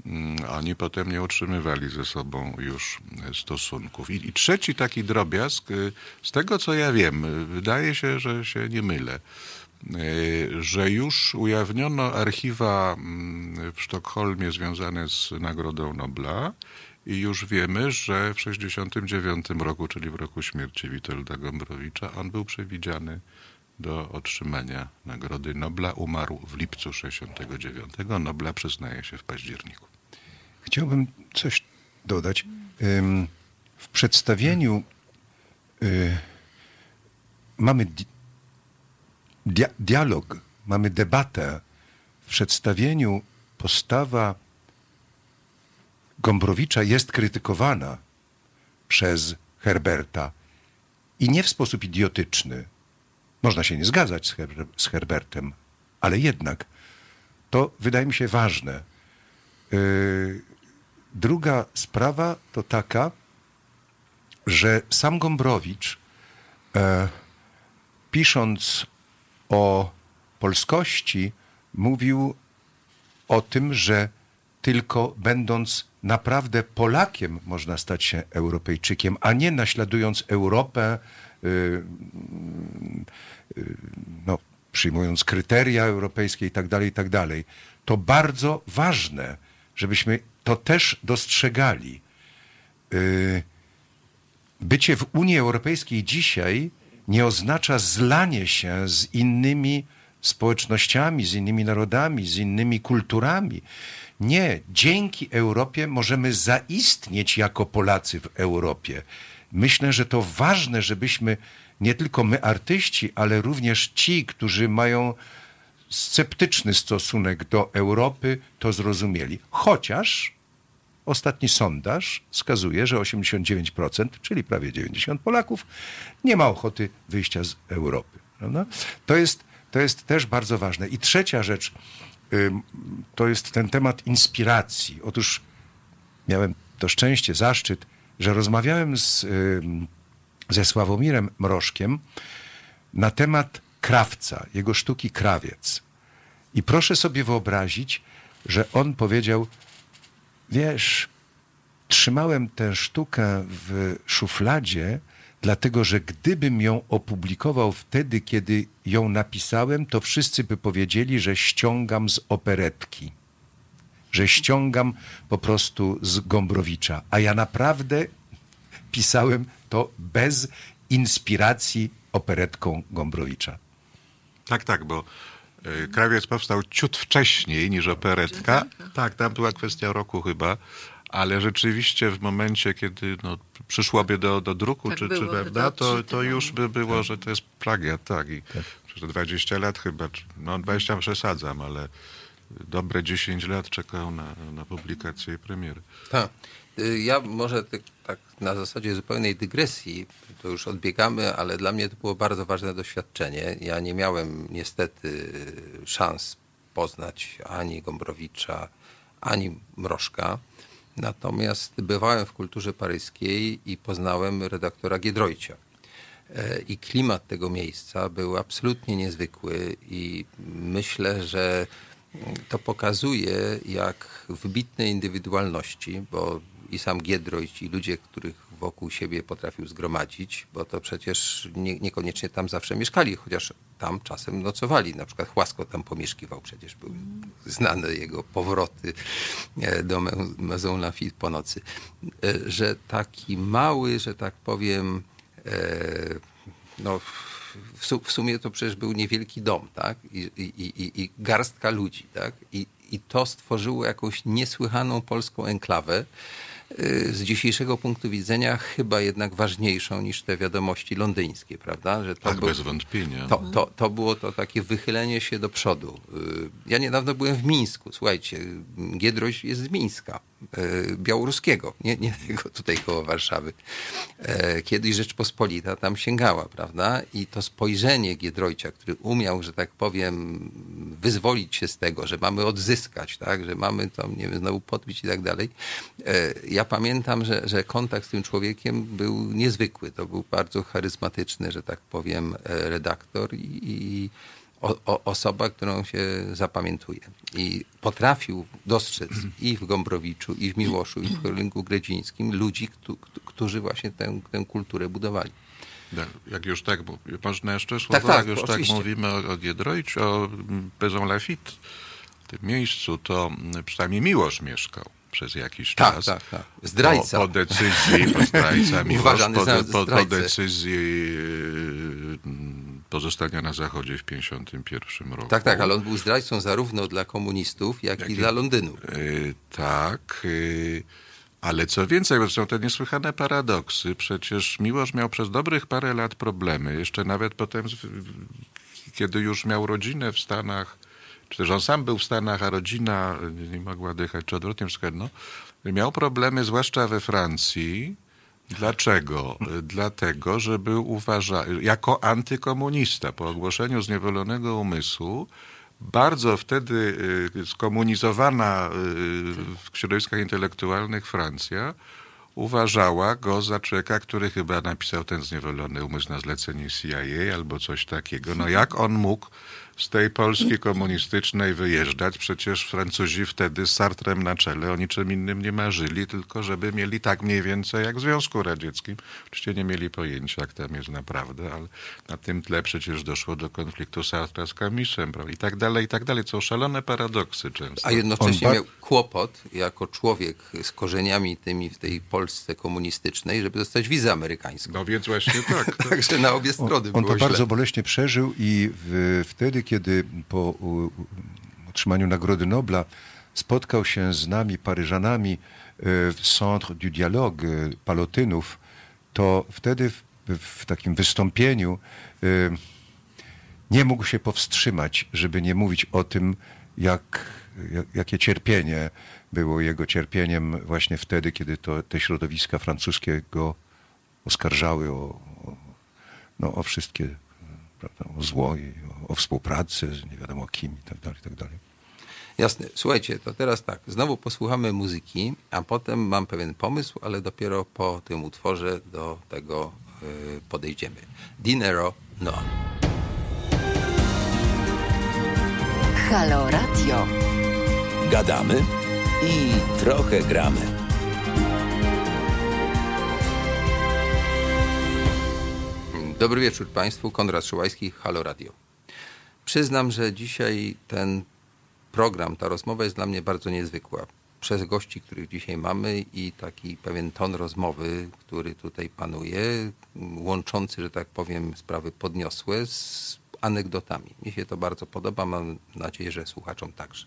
Mm, oni potem nie utrzymywali ze sobą już stosunków. I, I, trzeci taki drobiazg, y, z tego co ja wiem, wydaje się, że się nie mylę, y, że już ujawniono archiwa mm, w Sztokholmie związane z Nagrodą Nobla i już wiemy, że w 1969 roku, czyli w roku śmierci Witolda Gombrowicza, on był przewidziany do otrzymania Nagrody Nobla. Umarł w lipcu 1969. Nobla przyznaje się w październiku. Chciałbym coś dodać. W przedstawieniu y, mamy dialog, mamy debatę. W przedstawieniu postawa Gombrowicza jest krytykowana przez Herberta i nie w sposób idiotyczny. Można się nie zgadzać z, Her z Herbertem, ale jednak to wydaje mi się ważne. Yy, druga sprawa to taka, że sam Gombrowicz, e, pisząc o polskości, mówił o tym, że tylko będąc naprawdę Polakiem można stać się Europejczykiem, a nie naśladując Europę, yy, yy, no, przyjmując kryteria europejskie i tak dalej, i tak dalej. To bardzo ważne, żebyśmy to też dostrzegali. Yy, bycie w Unii Europejskiej dzisiaj nie oznacza zlanie się z innymi społecznościami, z innymi narodami, z innymi kulturami. Nie, dzięki Europie możemy zaistnieć jako Polacy w Europie. Myślę, że to ważne, żebyśmy nie tylko my artyści, ale również ci, którzy mają sceptyczny stosunek do Europy, to zrozumieli. Chociaż ostatni sondaż wskazuje, że 89%, czyli prawie 90% Polaków, nie ma ochoty wyjścia z Europy. To, jest, to jest też bardzo ważne. I trzecia rzecz, to jest ten temat inspiracji. Otóż miałem to szczęście, zaszczyt, że rozmawiałem z, ze Sławomirem Mrożkiem na temat krawca, jego sztuki krawiec. I proszę sobie wyobrazić, że on powiedział, wiesz, trzymałem tę sztukę w szufladzie, dlatego że gdybym ją opublikował wtedy, kiedy ją napisałem, to wszyscy by powiedzieli, że ściągam z operetki, że ściągam po prostu z Gombrowicza. A ja naprawdę pisałem to bez inspiracji operetką Gombrowicza. Tak, tak, bo y, krawiec powstał ciut wcześniej niż operetka. Tak, tam była kwestia roku chyba, ale rzeczywiście w momencie, kiedy no, przyszłoby do, do druku, Tak czy, czy prawda, to to, już by było, że to jest plagiat, tak. I przez 20 lat chyba, no 20 przesadzam, ale dobre 10 lat czekał na, na publikację i premierę. Tak. Y, Ja może tak, tak na zasadzie zupełnej dygresji, to już odbiegamy, ale dla mnie to było bardzo ważne doświadczenie. Ja nie miałem niestety szans poznać ani Gombrowicza, ani Mrożka. Natomiast bywałem w kulturze paryskiej i poznałem redaktora Giedroycia. E, I klimat tego miejsca był absolutnie niezwykły i myślę, że to pokazuje, jak wybitne indywidualności, bo i sam Giedroyć, i ludzie, których wokół siebie potrafił zgromadzić, bo to przecież nie, niekoniecznie tam zawsze mieszkali, chociaż tam czasem nocowali. Na przykład Chłasko tam pomieszkiwał, przecież były znane jego powroty e, do Maison Lafitte po nocy. E, Że taki mały, że tak powiem, e, no, w, su- w sumie to przecież był niewielki dom, tak? I, i, i, i garstka ludzi, tak? I, to stworzyło jakąś niesłychaną polską enklawę, z dzisiejszego punktu widzenia chyba jednak ważniejszą niż te wiadomości londyńskie, prawda? Że to Tak, był- bez wątpienia. to, to, to było to takie wychylenie się do przodu. Y, Ja niedawno byłem w Mińsku. Słuchajcie, Giedroś jest z Mińska, y, białoruskiego, nie, nie tylko tutaj koło Warszawy. E, Kiedyś Rzeczpospolita tam sięgała, prawda? I to spojrzenie Giedroycia, który umiał, że tak powiem, wyzwolić się z tego, że mamy odzyskać, tak? Że mamy to, nie wiem, znowu podbić i tak dalej. E, Ja pamiętam, że, że kontakt z tym człowiekiem był niezwykły. To był bardzo charyzmatyczny, że tak powiem, e, redaktor i, i o, o, osoba, którą się zapamiętuje. I potrafił dostrzec i w Gombrowiczu, i w Miłoszu, i w Korynku Gredzińskim ludzi, któ, którzy właśnie tę, tę kulturę budowali. Da- Jak już tak, bo można jeszcze słowo, tak, jak już tak oczywiście. mówimy o, o o mm, Maison Lafitte, w tym miejscu, to mm, przynajmniej Miłosz mieszkał przez jakiś Tak, czas. tak, tak. Zdrajca. Po, po decyzji, po zdrajca Miłosz, po, po, po decyzji yy, pozostania na Zachodzie w 1951 roku. Tak, tak, ale on był zdrajcą zarówno dla komunistów, jak, i dla Londynu. Y, tak, y, ale co więcej, bo są te niesłychane paradoksy. Przecież Miłosz miał przez dobrych parę lat problemy. Jeszcze nawet potem, kiedy już miał rodzinę w Stanach, czy też on sam był w Stanach, a rodzina nie, nie mogła dychać, czy odwrotnie wszystko jedno, miał problemy zwłaszcza we Francji. Dlaczego? Dlatego, że był uważany jako antykomunista po ogłoszeniu zniewolonego umysłu. Bardzo wtedy y, skomunizowana y, w środowiskach intelektualnych Francja uważała go za człowieka, który chyba napisał ten zniewolony umysł na zlecenie CIA albo coś takiego. No jak on mógł z tej Polski komunistycznej wyjeżdżać? Przecież Francuzi wtedy z Sartrem na czele o niczym innym nie marzyli, tylko żeby mieli tak mniej więcej jak w Związku Radzieckim. Oczywiście nie mieli pojęcia, jak tam jest naprawdę, ale na tym tle przecież doszło do konfliktu Sartra z prawda? i tak dalej, i tak dalej. Są szalone paradoksy często. A jednocześnie On miał kłopot jako człowiek z korzeniami tymi w tej Polsce komunistycznej, żeby dostać wizę amerykańską. No więc właśnie tak. Także na obie strony On było to źle. bardzo boleśnie przeżył i w, wtedy, kiedy po otrzymaniu Nagrody Nobla spotkał się z nami, Paryżanami, e, w Centre du Dialogue e, Palotynów, to wtedy w, w takim wystąpieniu e, nie mógł się powstrzymać, żeby nie mówić o tym, jak, jakie cierpienie było jego cierpieniem właśnie wtedy, kiedy to, te środowiska francuskie go oskarżały o, o, no, o wszystkie, prawda, o zło i o, o współpracę z nie wiadomo kim i tak dalej, i tak dalej. Jasne. Słuchajcie, to teraz tak. Znowu posłuchamy muzyki, a potem mam pewien pomysł, ale dopiero po tym utworze do tego y, podejdziemy. Dinero no. Halo Radio. Gadamy i trochę gramy. Dobry wieczór Państwu, Konrad Szyłajski, Halo Radio. Przyznam, że dzisiaj ten program, ta rozmowa jest dla mnie bardzo niezwykła. Przez gości, których dzisiaj mamy i taki pewien ton rozmowy, który tutaj panuje, łączący, że tak powiem, sprawy podniosłe z anegdotami. Mi się to bardzo podoba, mam nadzieję, że słuchaczom także.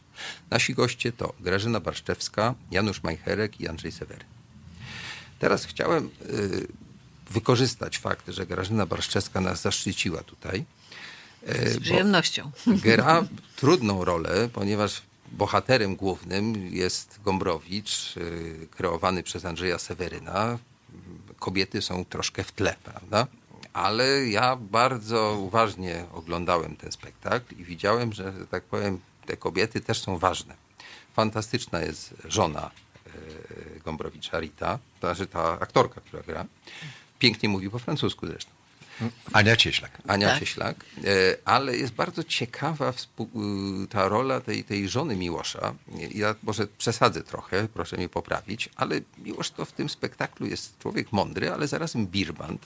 Nasi goście to Grażyna Barszczewska, Janusz Majcherek i Andrzej Sewery. Teraz chciałem y, wykorzystać fakt, że Grażyna Barszczewska nas zaszczyciła tutaj. Y, Z przyjemnością. Gra trudną rolę, ponieważ bohaterem głównym jest Gombrowicz, y, kreowany przez Andrzeja Seweryna. Kobiety są troszkę w tle, prawda? ale ja bardzo uważnie oglądałem ten spektakl i widziałem, że, że tak powiem, te kobiety też są ważne. Fantastyczna jest żona e, Gombrowicza, Rita, to znaczy ta aktorka, która gra. Pięknie mówi po francusku zresztą. Ania Cieślak. Ania tak. Cieślak, e, ale jest bardzo ciekawa e, ta rola tej, tej żony Miłosza. Ja może przesadzę trochę, proszę mnie poprawić, ale Miłosz to w tym spektaklu jest człowiek mądry, ale zarazem birbant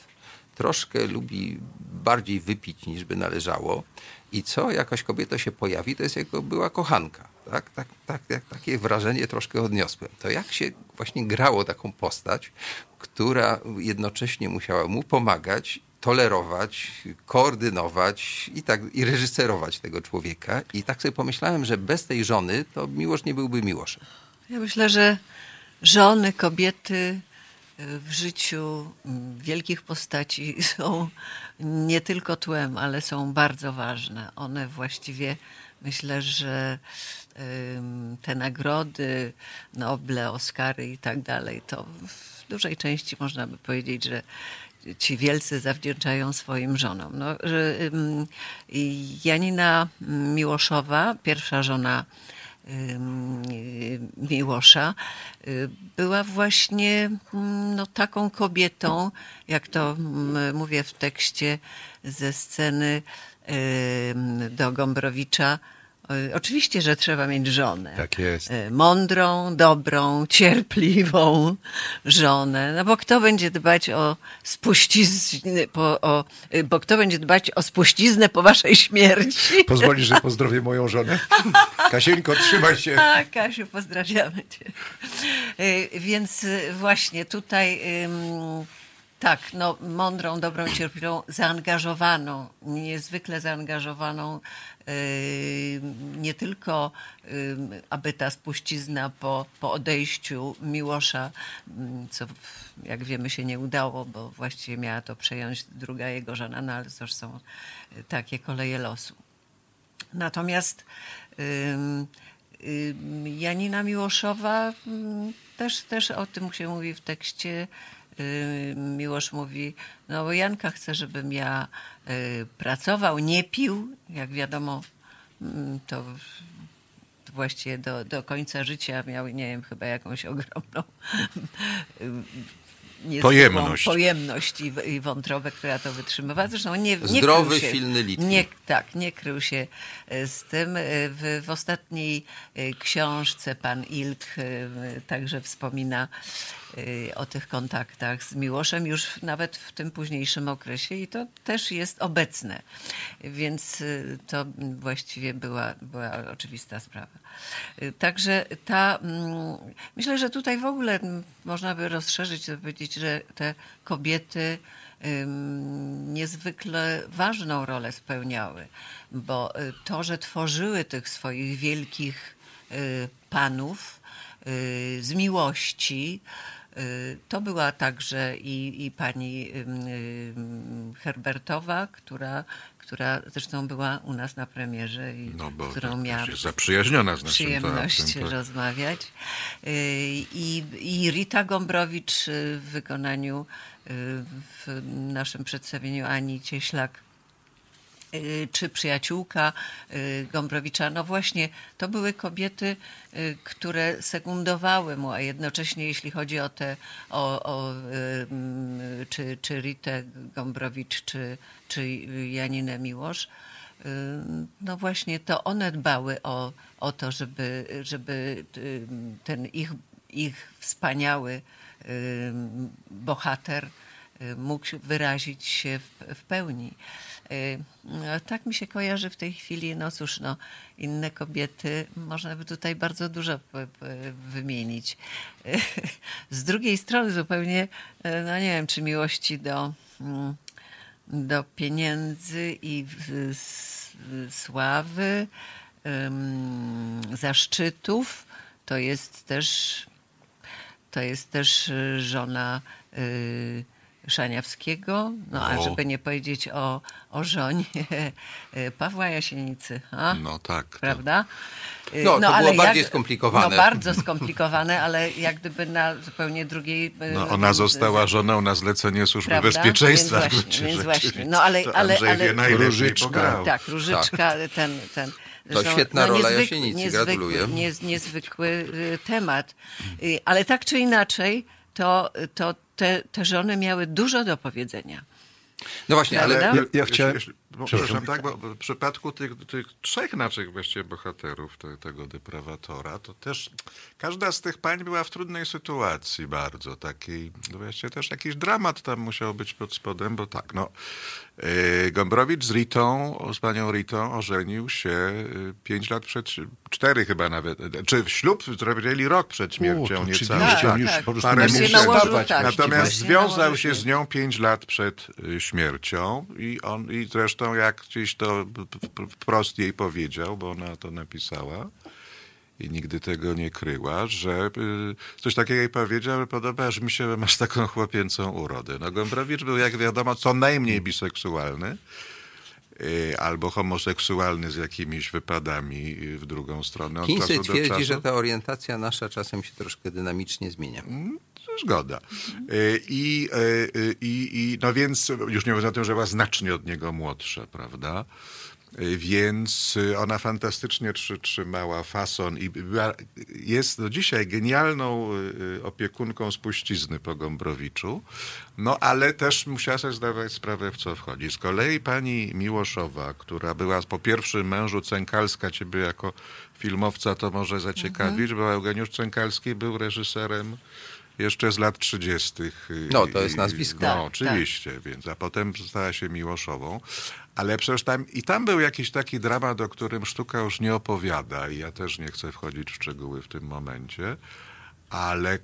troszkę lubi bardziej wypić niż by należało. I co jakaś kobieta się pojawi, to jest jego była kochanka. Tak, tak, tak, tak, takie wrażenie troszkę odniosłem. To jak się właśnie grało taką postać, która jednocześnie musiała mu pomagać, tolerować, koordynować i, tak, i reżyserować tego człowieka. I tak sobie pomyślałem, że bez tej żony to miłość nie byłby miłoszem. Ja myślę, że żony, kobiety w życiu wielkich postaci są nie tylko tłem, ale są bardzo ważne. One właściwie myślę, że te nagrody, Noble, Oscary i tak dalej, to w dużej części można by powiedzieć, że ci wielcy zawdzięczają swoim żonom. No, Janina Miłoszowa, pierwsza żona Miłosza, y, była właśnie no, taką kobietą, jak to mówię w tekście ze sceny do Gombrowicza, Oczywiście, że trzeba mieć żonę. Tak jest. E, mądrą, dobrą, cierpliwą żonę. No bo kto będzie dbać o spuściznę, po, o, e, bo kto będzie dbać o spuściznę po waszej śmierci? Pozwolisz, że pozdrowię moją żonę? Kasieńko, trzymaj się. A, Kasiu, pozdrawiamy cię. Więc właśnie tutaj... Tak, no, mądrą, dobrą, cierpliwą, zaangażowaną, niezwykle zaangażowaną, yy, nie tylko yy, aby ta spuścizna po, po odejściu Miłosza, yy, co jak wiemy się nie udało, bo właściwie miała to przejąć druga jego żona, no ale to są takie koleje losu. Natomiast Janina Miłoszowa też, też o tym się mówi w tekście Miłosz mówi, no bo Janka chce, żebym ja y, pracował, nie pił. Jak wiadomo, mm, to właściwie do, do końca życia miał, nie wiem, chyba jakąś ogromną pojemność, pojemność i, i wątrobę, która to wytrzymywała. Zresztą nie, nie Zdrowy, się, silny litwin. Nie, tak, nie krył się z tym. W, w ostatniej książce pan Ilk także wspomina o tych kontaktach z Miłoszem już nawet w tym późniejszym okresie i to też jest obecne. Więc to właściwie była, była oczywista sprawa. Także ta, mm, myślę, że tutaj w ogóle można by rozszerzyć, powiedzieć, że te kobiety niezwykle ważną rolę spełniały, bo y, to, że tworzyły tych swoich wielkich y, panów y, z miłości, to była także i, i pani Herbertowa, która która zresztą była u nas na premierze i no, bo którą miałam zaprzyjaźniona z naszym przyjemność tak. rozmawiać. Y, I, I Rita Gombrowicz y, w wykonaniu y, w naszym przedstawieniu Ani Cieślak Y, czy przyjaciółka y, Gombrowicza. No właśnie, to były kobiety, y, które sekundowały mu, a jednocześnie jeśli chodzi o te, o, o czy, czy Ritę Gombrowicz, czy, czy Janinę Miłosz, no właśnie to one dbały o, o to, żeby, żeby ten ich, ich wspaniały bohater mógł wyrazić się w, w pełni. No, tak mi się kojarzy w tej chwili, no cóż, no, inne kobiety, można by tutaj bardzo dużo wymienić. Z drugiej strony zupełnie, no nie wiem, czy miłości do, mm, do pieniędzy i sławy, zaszczytów, to jest też, to jest też żona y, Szaniawskiego, no a żeby nie powiedzieć o, o żonie Pawła Jasienicy. A? No tak. Prawda? No, to no, ale było bardziej jak, skomplikowane. No bardzo skomplikowane, ale jak gdyby na zupełnie drugiej... No, ona została żoną na zlecenie Służby Prawda? Bezpieczeństwa. Więc właśnie, więc właśnie. No, ale, ale, ale, Różyczka. Tak, Różyczka, tak. ten... ten to świetna no, rola niezwyk, Jasienicy, niezwykły, gratuluję. Niez, niezwykły y, temat. Y, ale tak czy inaczej, to, to te, te żony miały dużo do powiedzenia. No właśnie, ale ja, ja chciałem... Jeśli, przepraszam, tak, bo w przypadku tych, tych trzech naszych właściwie bohaterów te, tego deprawatora, to też każda z tych pań była w trudnej sytuacji bardzo, takiej, no właściwie też jakiś dramat tam musiał być pod spodem, bo tak, no, yy, Gombrowicz z Ritą, z panią Ritą ożenił się yy, pięć lat przed, cztery chyba nawet, czy w ślub zrobili rok przed śmiercią. Tak, tak, już tak. po prostu nie mógł tak, Natomiast związał się z nią pięć lat przed y, śmiercią i on, i zresztą jak gdzieś to wprost jej powiedział, bo ona to napisała i nigdy tego nie kryła, że y, coś takiego jej powiedział, podoba, że mi się masz taką chłopięcą urodę. No Gombrowicz był, jak wiadomo, co najmniej biseksualny albo homoseksualny z jakimiś wypadami w drugą stronę. Kinsey twierdzi, czasu. że ta orientacja nasza czasem się troszkę dynamicznie zmienia. Mm, zgoda. Y, I, i, i, no więc, już nie mówiąc o tym, że była znacznie od niego młodsza, prawda? Więc ona fantastycznie trzymała fason i była, jest do dzisiaj genialną y, opiekunką spuścizny po Gombrowiczu, no ale też musiała sobie zdawać sprawę, w co wchodzi. Z kolei pani Miłoszowa, która była po pierwszym mężu Cękalska, ciebie jako filmowca to może zaciekawić, mhm. bo Eugeniusz Cękalski był reżyserem jeszcze z lat 30. No, to jest nazwisko. No, tak, oczywiście, tak. więc, a potem stała się Miłoszową. Ale przecież tam, i tam był jakiś taki dramat, o którym sztuka już nie opowiada i ja też nie chcę wchodzić w szczegóły w tym momencie. Ale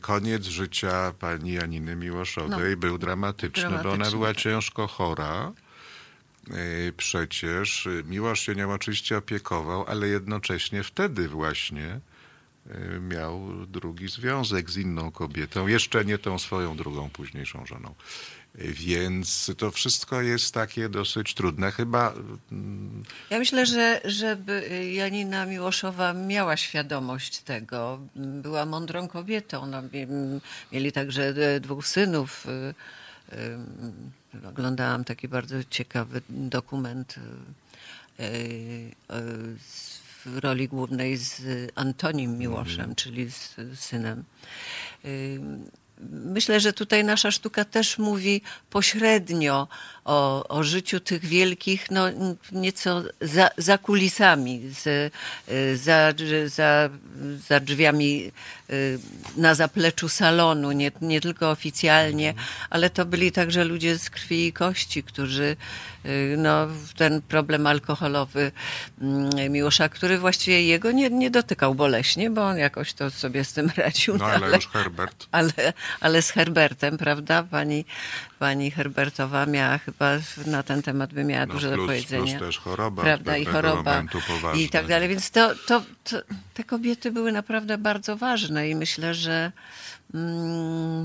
koniec życia pani Janiny Miłoszowej no, był dramatyczny, dramatyczny, bo ona była tak. ciężko chora. Y, przecież Miłosz się nią oczywiście opiekował, ale jednocześnie wtedy właśnie miał drugi związek z inną kobietą, jeszcze nie tą swoją drugą, późniejszą żoną. Więc to wszystko jest takie dosyć trudne. Chyba. Mm, ja myślę, że żeby Janina Miłoszowa miała świadomość tego. Była mądrą kobietą. No, mieli także dwóch synów. Y, y, oglądałam taki bardzo ciekawy dokument y, w roli głównej z Antonim Miłoszem, mhm. czyli z synem myślę, że tutaj nasza sztuka też mówi pośrednio o, o życiu tych wielkich, no nieco za, za kulisami, z, za, za, za drzwiami y, na zapleczu salonu, nie, nie tylko oficjalnie, ale to byli także ludzie z krwi i kości, którzy y, no, ten problem alkoholowy mm, Miłosza, który właściwie jego nie, nie dotykał boleśnie, bo on jakoś to sobie z tym radził. No, ale, ale już Herbert. Ale, ale z Herbertem, prawda? Pani, pani Herbertowa miała chyba na ten temat by miała no, dużo plus, do powiedzenia. Plus też choroba. Prawda? I choroba. I tak dalej. Więc to, to, to, te kobiety były naprawdę bardzo ważne i myślę, że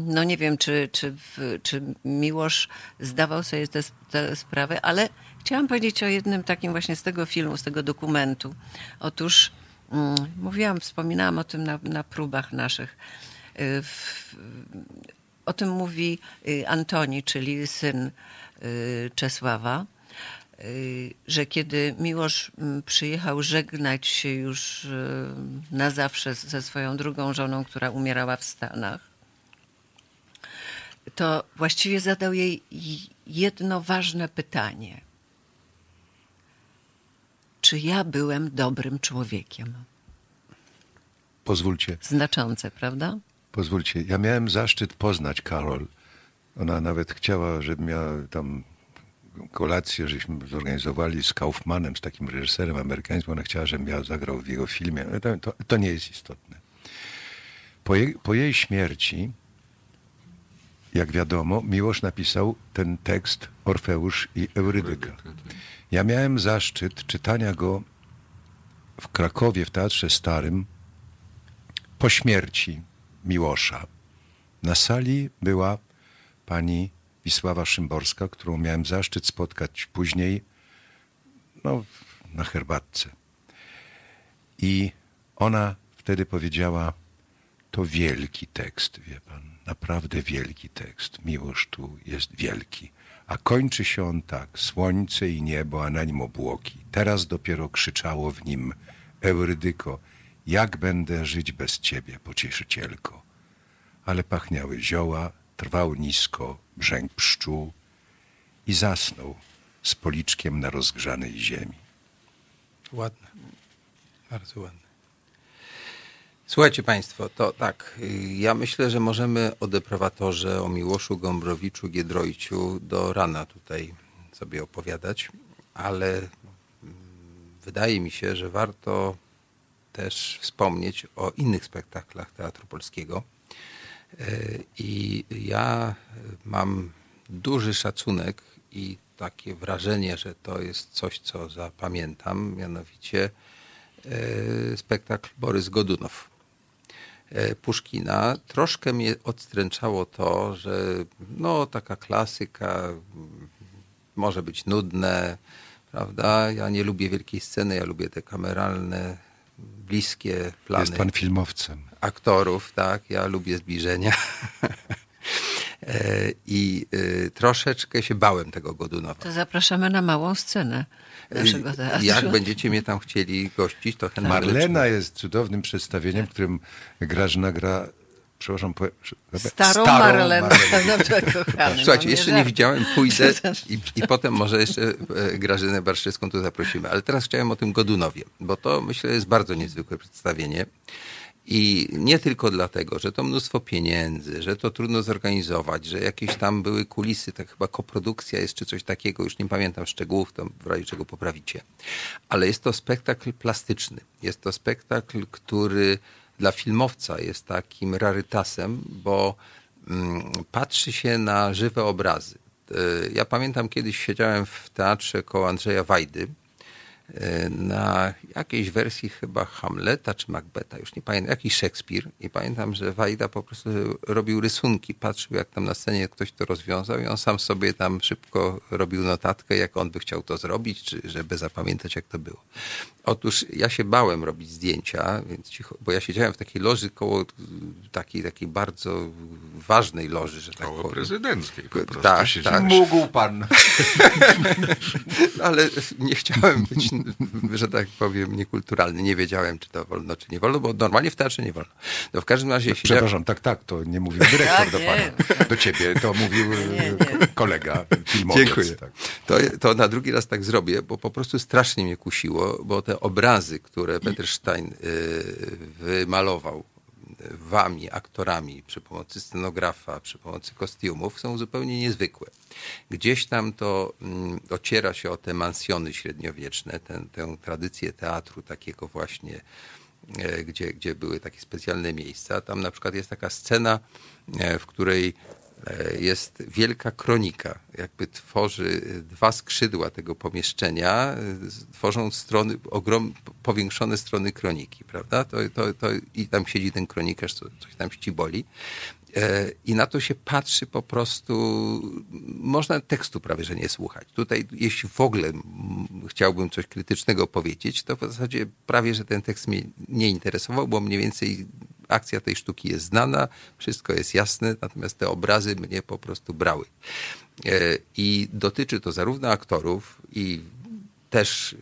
no nie wiem, czy, czy, czy Miłosz zdawał sobie tę te sprawę, ale chciałam powiedzieć o jednym takim właśnie z tego filmu, z tego dokumentu. Otóż mm, mówiłam, wspominałam o tym na, na próbach naszych. Y, o tym mówi y, Antoni, czyli syn y, Czesława, że kiedy Miłosz mm, przyjechał żegnać się już na zawsze ze swoją drugą żoną, która umierała w Stanach, to właściwie zadał jej jedno ważne pytanie. Czy ja byłem dobrym człowiekiem? Pozwólcie. Znaczące, prawda? Pozwólcie, ja miałem zaszczyt poznać Karol Ona nawet chciała, żebym ja tam kolację, żeśmy zorganizowali z Kaufmanem, z takim reżyserem amerykańskim. Ona chciała, żebym ja zagrał w jego filmie. Ale to, to, to nie jest istotne. Po jej, po jej śmierci, jak wiadomo, Miłosz napisał ten tekst Orfeusz i Eurydyka. Ja miałem zaszczyt czytania go w Krakowie, w Teatrze Starym, po śmierci Miłosza. Na sali była pani Wisława Szymborska, którą miałem zaszczyt spotkać później no, na herbatce. I ona wtedy powiedziała, to wielki tekst, wie pan, naprawdę wielki tekst. Miłość tu jest wielki. A kończy się on tak, słońce i niebo, a na nim obłoki. Teraz dopiero krzyczało w nim, Eurydyko, jak będę żyć bez ciebie, pocieszycielko. Ale pachniały zioła, trwał nisko brzęk pszczół i zasnął z policzkiem na rozgrzanej ziemi. Ładne. Bardzo ładne. Słuchajcie Państwo, to tak, ja myślę, że możemy o deprawatorze, o Miłoszu Gombrowiczu, Giedroyciu do rana tutaj sobie opowiadać, ale mm, wydaje mi się, że warto też wspomnieć o innych spektaklach Teatru Polskiego. I ja mam duży szacunek i takie wrażenie, że to jest coś, co zapamiętam, mianowicie e, spektakl Borys Godunow. E, Puszkina. Troszkę mnie odstręczało to, że no taka klasyka może być nudne, prawda? Ja nie lubię wielkiej sceny, ja lubię te kameralne, bliskie plany. Jest pan filmowcem. Aktorów, tak. Ja lubię zbliżenia. E, I y, troszeczkę się bałem tego Godunowa. To zapraszamy na małą scenę naszego teatru. Jak będziecie mnie tam chcieli gościć, to chętnie. Marlena jest cudownym przedstawieniem, w którym Grażyna gra przepraszam, po, starą, starą Marlenę. Słuchajcie, jeszcze nie widziałem, pójdę i, i potem może jeszcze Grażynę Barszewską tu zaprosimy. Ale teraz chciałem o tym Godunowie, bo to myślę jest bardzo niezwykłe przedstawienie. I nie tylko dlatego, że to mnóstwo pieniędzy, że to trudno zorganizować, że jakieś tam były kulisy, tak chyba koprodukcja jest czy coś takiego, już nie pamiętam szczegółów, to w razie czego poprawicie. Ale jest to spektakl plastyczny. Jest to spektakl, który dla filmowca jest takim rarytasem, bo mm, patrzy się na żywe obrazy. E, ja pamiętam kiedyś siedziałem w teatrze koło Andrzeja Wajdy na jakiejś wersji chyba Hamleta czy Macbeta, już nie pamiętam, jakiś Szekspir i pamiętam, że Wajda po prostu robił rysunki, patrzył jak tam na scenie ktoś to rozwiązał i on sam sobie tam szybko robił notatkę, jak on by chciał to zrobić, czy żeby zapamiętać jak to było. Otóż ja się bałem robić zdjęcia, więc cicho, bo ja siedziałem w takiej loży koło takiej, takiej bardzo ważnej loży, że tak koło powiem. prezydenckiej po prostu tak, tak. Mógł pan. Ale nie chciałem być że tak powiem, niekulturalny. Nie wiedziałem, czy to wolno, czy nie wolno, bo normalnie w teatrze nie wolno. No w każdym razie... Przepraszam, tak, tak, to nie mówił dyrektor tak, do pana. Do ciebie, to mówił nie, nie. kolega filmowiec. Dziękuję. Tak. To, to na drugi raz tak zrobię, bo po prostu strasznie mnie kusiło, bo te obrazy, które Peter Stein y, wymalował wami, aktorami, przy pomocy scenografa, przy pomocy kostiumów są zupełnie niezwykłe. Gdzieś tam to mm, ociera się o te mansjony średniowieczne, ten, tę tradycję teatru takiego właśnie, e, gdzie, gdzie były takie specjalne miejsca. Tam na przykład jest taka scena, e, w której jest wielka kronika. Jakby tworzy dwa skrzydła tego pomieszczenia, e, tworzą strony, ogrom, powiększone strony kroniki, prawda? To, to, to, I tam siedzi ten kronikarz, co, coś tam ściboli. E, I na to się patrzy po prostu, można tekstu prawie, że nie słuchać. Tutaj, jeśli w ogóle chciałbym coś krytycznego powiedzieć, to w zasadzie prawie, że ten tekst mnie nie interesował, bo mniej więcej akcja tej sztuki jest znana, wszystko jest jasne, natomiast te obrazy mnie po prostu brały. E, I dotyczy to zarówno aktorów i też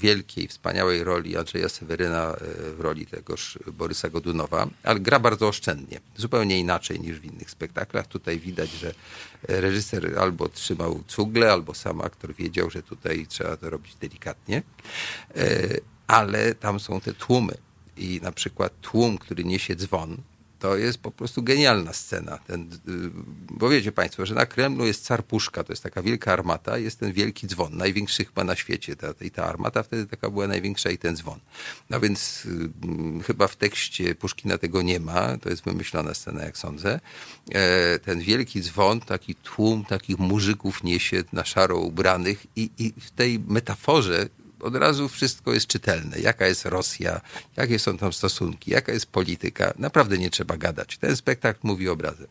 wielkiej, wspaniałej roli Andrzeja Seweryna e, w roli tegoż Borysa Godunowa, ale gra bardzo oszczędnie, zupełnie inaczej niż w innych spektaklach. Tutaj widać, że reżyser albo trzymał cugle, albo sam aktor wiedział, że tutaj trzeba to robić delikatnie, e, ale tam są te tłumy i na przykład tłum, który niesie dzwon, to jest po prostu genialna scena. Ten, y, bo wiecie Państwo, że na Kremlu jest car Puszka, to jest taka wielka armata, jest ten wielki dzwon, największy chyba na świecie. Ta, I ta armata wtedy taka była największa i ten dzwon. No więc y, chyba w tekście Puszkina tego nie ma, to jest wymyślona scena, jak sądzę. E, ten wielki dzwon, taki tłum takich muzyków niesie na szaro ubranych i, i w tej metaforze od razu wszystko jest czytelne. Jaka jest Rosja, jakie są tam stosunki, jaka jest polityka. Naprawdę nie trzeba gadać. Ten spektakl mówi obrazem.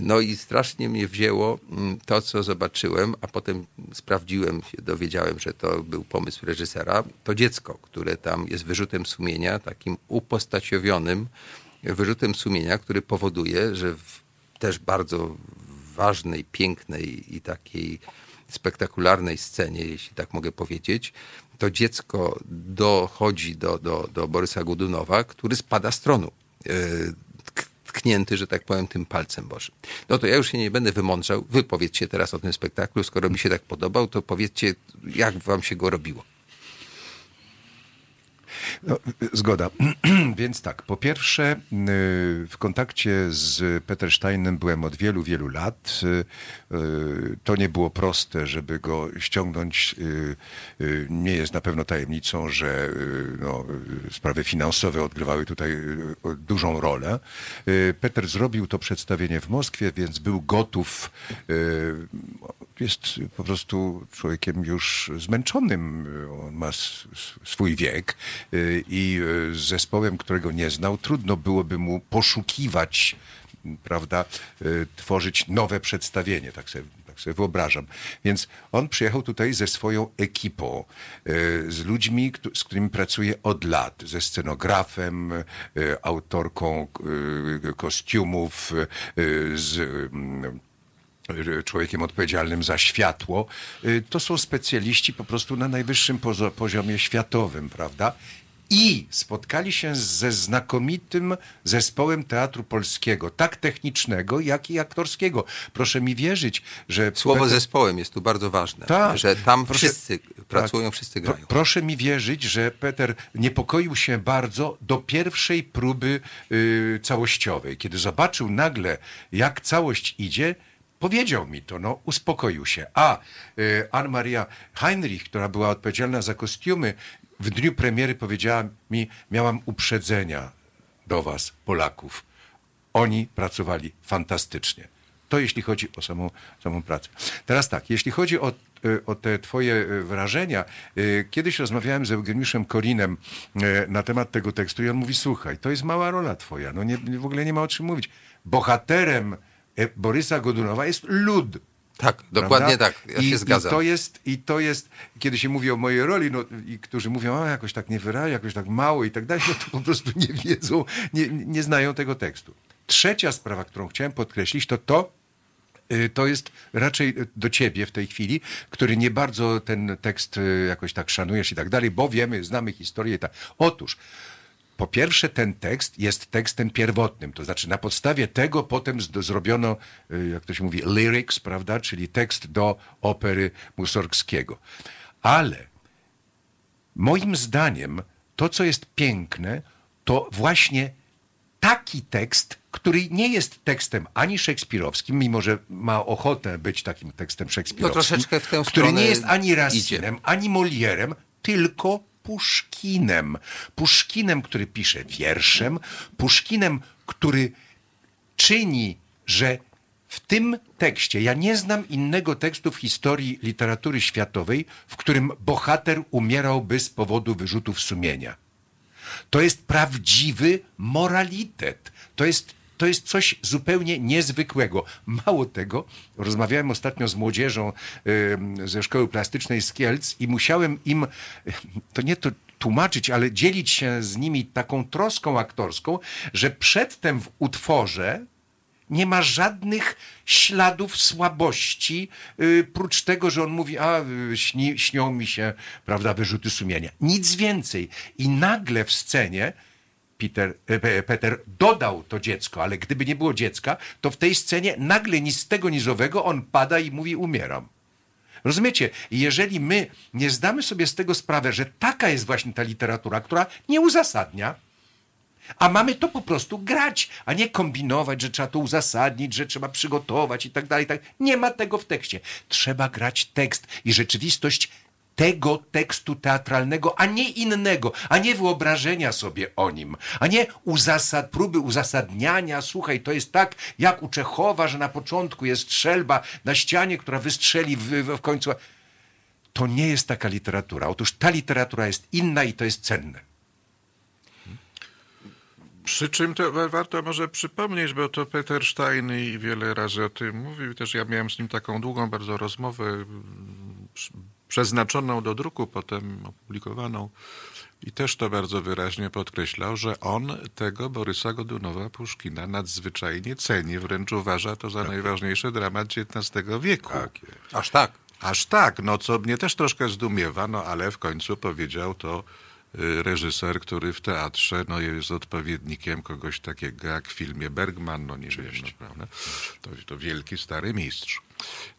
No i strasznie mnie wzięło mm, to, co zobaczyłem, a potem sprawdziłem się, dowiedziałem, że to był pomysł reżysera. To dziecko, które tam jest wyrzutem sumienia, takim upostaciowionym wyrzutem sumienia, który powoduje, że w też bardzo ważnej, pięknej i takiej spektakularnej scenie, jeśli tak mogę powiedzieć, to dziecko dochodzi do, do, do Borysa Gudunowa, który spada z tronu. E, tknięty, że tak powiem, tym palcem Bożym. No to ja już się nie będę wymądrzał. Wy powiedzcie teraz o tym spektaklu. Skoro mi się tak podobał, to powiedzcie, jak wam się go robiło. No, zgoda. Więc tak, po pierwsze, y, w kontakcie z Petersteinem byłem od wielu, wielu lat. Y, y, to nie było proste, żeby go ściągnąć. Nie jest na pewno tajemnicą, że no, sprawy finansowe odgrywały tutaj dużą rolę. Peter zrobił to przedstawienie w Moskwie, więc był gotów jest po prostu człowiekiem już zmęczonym. On ma swój wiek i y, z zespołem, którego nie znał, trudno byłoby mu poszukiwać, prawda, y, tworzyć nowe przedstawienie, tak sobie, tak sobie wyobrażam. Więc on przyjechał tutaj ze swoją ekipą, z ludźmi, z którymi pracuje od lat, ze scenografem, autorką kostiumów, z człowiekiem odpowiedzialnym za światło, y, to są specjaliści po prostu na najwyższym poziomie światowym, prawda? I spotkali się ze znakomitym zespołem teatru polskiego, tak technicznego, jak i aktorskiego. Proszę mi wierzyć, że. Słowo Peter... zespołem jest tu bardzo ważne. Tak, że tam proszę, wszyscy pracują, tak, wszyscy grają. proszę mi wierzyć, że Peter niepokoił się bardzo do pierwszej próby yy, całościowej. Kiedy zobaczył nagle, jak całość idzie, Powiedział mi to, no, uspokoił się. A y, Ann-Maria Heinrich, która była odpowiedzialna za kostiumy, w dniu premiery powiedziała mi, miałam uprzedzenia do was, Polaków. Oni pracowali fantastycznie. To jeśli chodzi o samą, samą pracę. Teraz tak, jeśli chodzi o, o te twoje y, wrażenia, kiedyś rozmawiałem z Eugeniuszem Korinem na temat tego tekstu i on mówi, słuchaj, to jest mała rola twoja, no nie, w ogóle nie ma o czym mówić. Bohaterem E, Borysa Godunowa jest lud. Tak, dokładnie tak. Ja I, się zgadzam. I to, jest, I to jest, kiedy się mówi o mojej roli, no, i którzy mówią, a jakoś tak niewyraźnie, jakoś tak mało i tak dalej, no to po prostu nie wiedzą, nie, nie znają tego tekstu. Trzecia sprawa, którą chciałem podkreślić, to to, y, to jest raczej do ciebie w tej chwili, który nie bardzo ten tekst y, jakoś tak szanujesz i tak dalej, bo wiemy, znamy historię i tak. Otóż, po pierwsze, ten tekst jest tekstem pierwotnym, to znaczy na podstawie tego potem zrobiono, y, jak to się mówi, lyrics, prawda, czyli tekst do opery Mussorgskiego. Ale moim zdaniem to, co jest piękne, to właśnie taki tekst, który nie jest tekstem ani szekspirowskim, mimo że ma ochotę być takim tekstem szekspirowskim, no w tę który nie jest ani Racinem, ani Molierem, tylko Puszkinem. Puszkinem, który pisze wierszem, Puszkinem, który czyni, że w tym tekście, ja nie znam innego tekstu w historii literatury światowej, w którym bohater umierałby z powodu wyrzutów sumienia. To jest prawdziwy moralitet. To jest to jest coś zupełnie niezwykłego. Mało tego, rozmawiałem ostatnio z młodzieżą ze szkoły plastycznej z Kielc i musiałem im, to nie to tłumaczyć, ale dzielić się z nimi taką troską aktorską, że przedtem w utworze nie ma żadnych śladów słabości, yy, prócz tego, że on mówi, a śni, śnią mi się, prawda, wyrzuty sumienia. Nic więcej. I nagle w scenie Peter, e, Peter dodał to dziecko, ale gdyby nie było dziecka, to w tej scenie nagle ni z tego nizowego on pada i mówi umieram. Rozumiecie? Jeżeli my nie zdamy sobie z tego sprawę, że taka jest właśnie ta literatura, która nie uzasadnia, A mamy to po prostu grać, a nie kombinować, że trzeba to uzasadnić, że trzeba przygotować i tak dalej. Tak. Nie ma tego w tekście. Trzeba grać tekst i rzeczywistość tego tekstu teatralnego, a nie innego, a nie wyobrażenia sobie o nim, a nie uzasad, próby uzasadniania. Słuchaj, to jest tak jak u Czechowa, że na początku jest strzelba na ścianie, która wystrzeli w, w, końcu. To nie jest taka literatura. Otóż ta literatura jest inna i to jest cenne. Przy czym to warto może przypomnieć, bo to Peter Stein i wiele razy o tym mówił. Też ja miałem z nim taką długą bardzo rozmowę przeznaczoną do druku, potem opublikowaną. I też to bardzo wyraźnie podkreślał, że on tego Borysa Godunowa Puszkina nadzwyczajnie ceni, wręcz uważa to za tak. najważniejszy dramat XIX wieku. Tak Aż tak. Aż tak, no co mnie też troszkę zdumiewa, no ale w końcu powiedział to reżyser, który w teatrze no, jest odpowiednikiem kogoś takiego jak w filmie Bergman, no nie wiem, no, prawda? To, to wielki stary mistrz.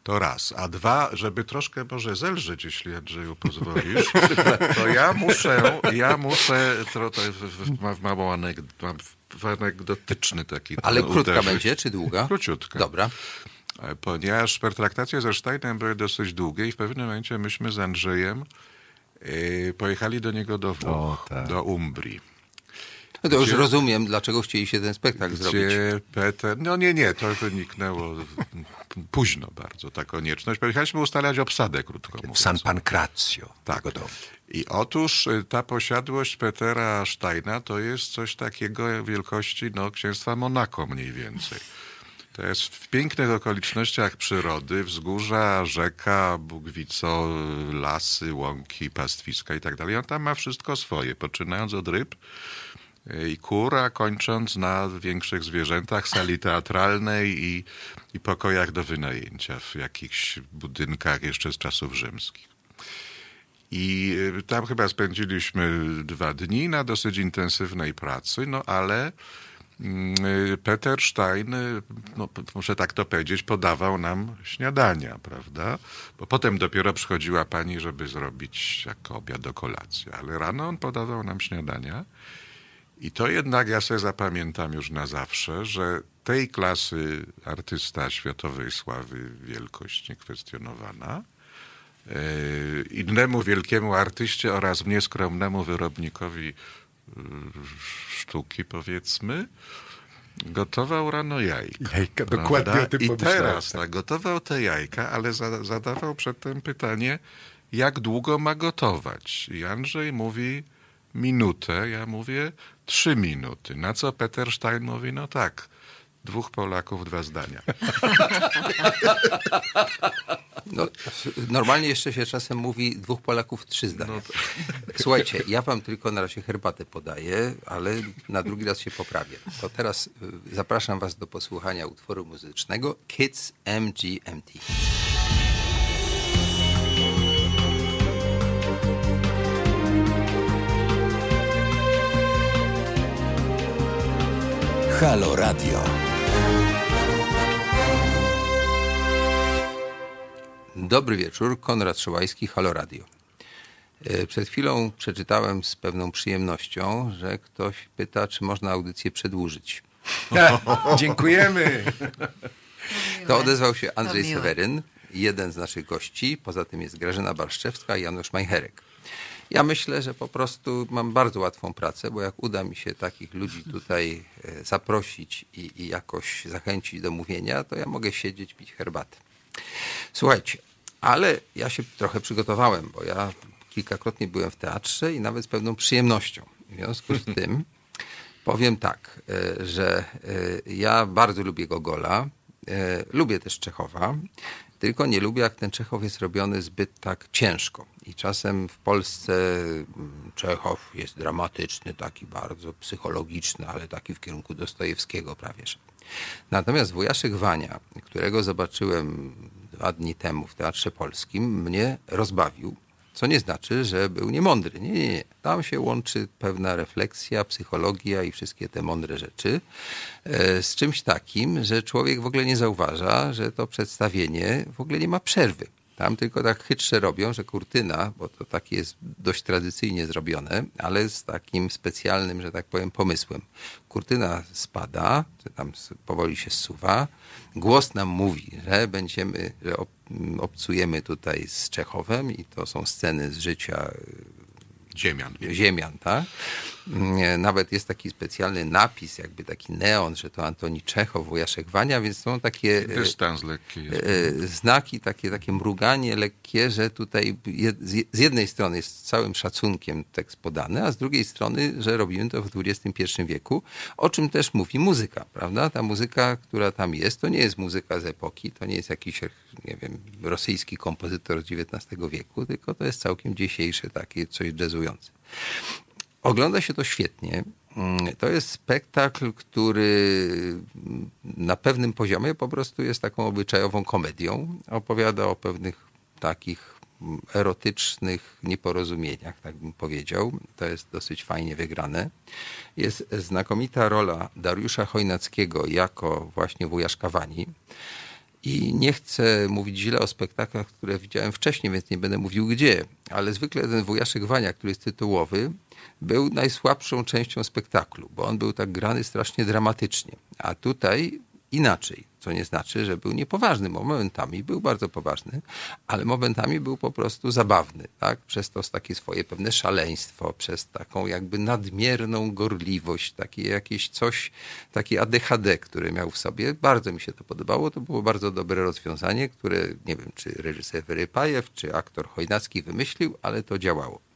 To raz. A dwa, żeby troszkę może zelżyć, jeśli Andrzeju pozwolisz, to ja muszę, ja muszę, to, to mam małą anegdotę, anegdotyczny taki. Ale krótka uderzyć. będzie, czy długa? Króciutka. Dobra. E, ponieważ pertraktacje ze Steinem były dosyć długie i w pewnym momencie myśmy z Andrzejem pojechali do niego do Włoch, tak. do Umbrii. No to już rozumiem, dlaczego chcieli się ten spektakl gdzie zrobić. Peter, no nie, nie, to wyniknęło późno bardzo, ta konieczność. Pojechaliśmy ustalać obsadę, krótko mówiąc. San Pancrazio. Tak. I otóż y, ta posiadłość Petera Steina to jest coś takiego wielkości no, księstwa Monako mniej więcej. To jest w pięknych okolicznościach przyrody, wzgórza, rzeka, Bóg wie co, lasy, łąki, pastwiska i tak dalej. On tam ma wszystko swoje, poczynając od ryb, i kura, kończąc na większych zwierzętach, sali teatralnej i, i pokojach do wynajęcia w jakichś budynkach jeszcze z czasów rzymskich. I y, tam chyba spędziliśmy dwa dni na dosyć intensywnej pracy, no ale Peter Stein, y, no, muszę tak to powiedzieć, podawał nam śniadania, prawda? Bo potem dopiero przychodziła pani, żeby zrobić jako obiad do kolacji, ale rano on podawał nam śniadania. I to jednak ja sobie zapamiętam już na zawsze, że tej klasy artysta światowej sławy, wielkość niekwestionowana, e, innemu wielkiemu artyście oraz nieskromnemu wyrobnikowi sztuki, powiedzmy, gotował rano jajka. Jajka, dokładnie o tym I teraz tak, gotował te jajka, ale za, zadawał przedtem pytanie, jak długo ma gotować. I Andrzej mówi minutę, ja mówię trzy minuty. Na co Peter Stein mówi, no tak, dwóch Polaków, dwa zdania. No, normalnie jeszcze się czasem mówi dwóch Polaków, trzy zdania. No to... Słuchajcie, ja wam tylko na razie herbatę podaję, ale na drugi raz się poprawię. To teraz y, zapraszam was do posłuchania utworu muzycznego Kids MGMT. Halo Radio. Dobry wieczór, Konrad Szołajski, Halo Radio. E, przed chwilą przeczytałem z pewną przyjemnością, że ktoś pyta, czy można audycję przedłużyć. Dziękujemy. To odezwał się Andrzej Seweryn, jeden z naszych gości. Poza tym jest Grażyna Barszczewska i Janusz Majcherek. Ja myślę, że po prostu mam bardzo łatwą pracę, bo jak uda mi się takich ludzi tutaj e, zaprosić i, i jakoś zachęcić do mówienia, to ja mogę siedzieć, pić herbatę. Słuchajcie, ale ja się trochę przygotowałem, bo ja kilkakrotnie byłem w teatrze i nawet z pewną przyjemnością. W związku z tym powiem tak, e, że e, ja bardzo lubię Gogola, lubię też Czechowa tylko nie lubię, jak ten Czechow jest robiony zbyt tak ciężko. I czasem w Polsce mm, Czechow jest dramatyczny, taki bardzo psychologiczny, ale taki w kierunku Dostojewskiego prawie. Natomiast wujaszek Wania, którego zobaczyłem dwa dni temu w Teatrze Polskim, mnie rozbawił co nie znaczy, że był niemądry. Nie, nie, nie. Tam się łączy pewna refleksja, psychologia i wszystkie te mądre rzeczy e, z czymś takim, że człowiek w ogóle nie zauważa, że to przedstawienie w ogóle nie ma przerwy. Tam tylko tak chytrze robią, że kurtyna, bo to takie jest dość tradycyjnie zrobione, ale z takim specjalnym, że tak powiem, pomysłem. Kurtyna spada, tam powoli się zsuwa. Głos nam mówi, że będziemy, że obcujemy tutaj z Czechowem i to są sceny z życia Ziemian. Ziemian, tak? Nawet jest taki specjalny napis, jakby taki neon, że to Antoni Czechow, Wojaszek Wania, więc są takie e, Dystans lekki jest. E, znaki, takie, takie mruganie lekkie, że tutaj z jednej strony jest całym szacunkiem tekst podany, a z drugiej strony, że robimy to w XXI wieku, o czym też mówi muzyka, prawda? Ta muzyka, która tam jest, to nie jest muzyka z epoki, to nie jest jakiś, nie wiem, rosyjski kompozytor z XIX wieku, tylko to jest całkiem dzisiejsze takie coś jazzujące. Ogląda się to świetnie. Mm, to jest spektakl, który na pewnym poziomie po prostu jest taką obyczajową komedią. Opowiada o pewnych takich erotycznych nieporozumieniach, tak bym powiedział. To jest dosyć fajnie wygrane. Jest znakomita rola Dariusza Chojnackiego jako właśnie wujaszka Wani. I nie chcę mówić źle o spektaklach, które widziałem wcześniej, więc nie będę mówił gdzie, ale zwykle ten wujaszek Wania, który jest tytułowy, był najsłabszą częścią spektaklu, bo on był tak grany strasznie dramatycznie. A tutaj inaczej, co nie znaczy, że był niepoważny. Momentami był bardzo poważny, ale momentami był po prostu zabawny, tak? Przez to takie swoje pewne szaleństwo, przez taką jakby nadmierną gorliwość, takie jakieś coś, takie ADHD, które miał w sobie. Bardzo mi się to podobało. To było bardzo dobre rozwiązanie, które nie wiem, czy reżyser Wyrypajew, czy aktor Chojnacki wymyślił, ale to działało.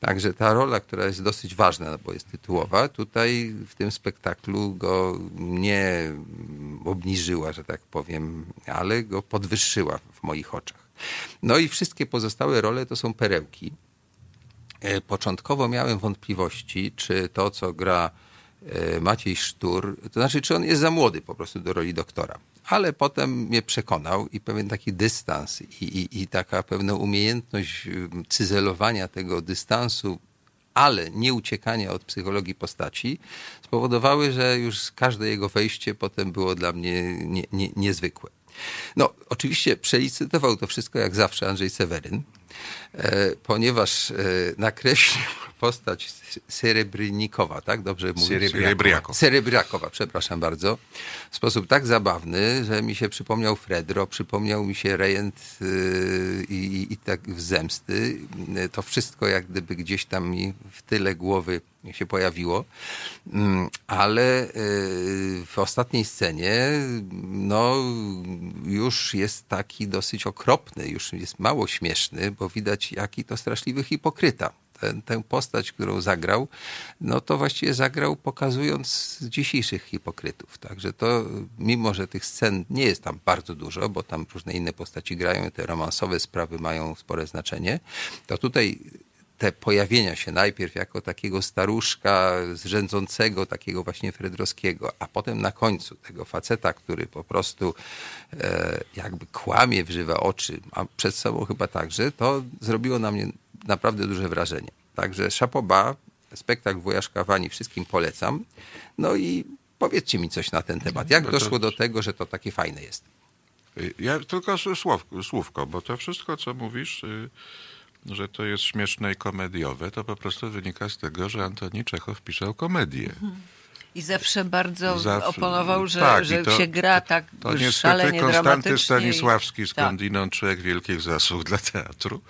Także ta rola, która jest dosyć ważna, bo jest tytułowa, tutaj w tym spektaklu go nie obniżyła, że tak powiem, ale go podwyższyła w moich oczach. No i wszystkie pozostałe role to są perełki. E, początkowo miałem wątpliwości, czy to, co gra e, Maciej Sztur, to znaczy, czy on jest za młody po prostu do roli doktora ale potem mnie przekonał i pewien taki dystans i, i, i taka pewna umiejętność cyzelowania tego dystansu ale nie uciekania od psychologii postaci, spowodowały, że już każde jego wejście potem było dla mnie nie, nie, niezwykłe. No, oczywiście przelicytował to wszystko jak zawsze Andrzej Seweryn, ponieważ e, nakreślił postać Serebrynikowa, tak? Dobrze mówię? Serebriakowa. Serebriakowa, przepraszam bardzo. W sposób tak zabawny, że mi się przypomniał Fredro, przypomniał mi się Rejent yy, i, i tak w Zemsty. To wszystko jak gdyby gdzieś tam mi w tyle głowy się pojawiło, mm, ale yy, w ostatniej scenie no, już jest taki dosyć okropny, już jest mało śmieszny, bo widać jaki to straszliwy hipokryta ten, tę postać, którą zagrał, no to właściwie zagrał pokazując dzisiejszych hipokrytów. Także to, mimo że tych scen nie jest tam bardzo dużo, bo tam różne inne postaci grają, te romansowe sprawy mają spore znaczenie, to tutaj te pojawienia się najpierw jako takiego staruszka zrzędzącego, takiego właśnie Fredrowskiego, a potem na końcu tego faceta, który po prostu e, jakby kłamie, wżywa oczy, a przed sobą chyba także, to zrobiło na mnie naprawdę duże wrażenie. Także Szapoba, spektakl Wojaszka Wani wszystkim polecam. No i powiedzcie mi coś na ten temat. Jak no doszło do tego, że to takie fajne jest? Ja tylko słówko, słówko bo to wszystko, co mówisz, y, że to jest śmieszne i komediowe, to po prostu wynika z tego, że Antoni Czechow pisał komedię. I zawsze bardzo zawsze, oponował, że, tak, że to, się gra tak to szalenie Konstanty Stanisławski, skądinąd tak. człowiek wielkich zasług dla teatru,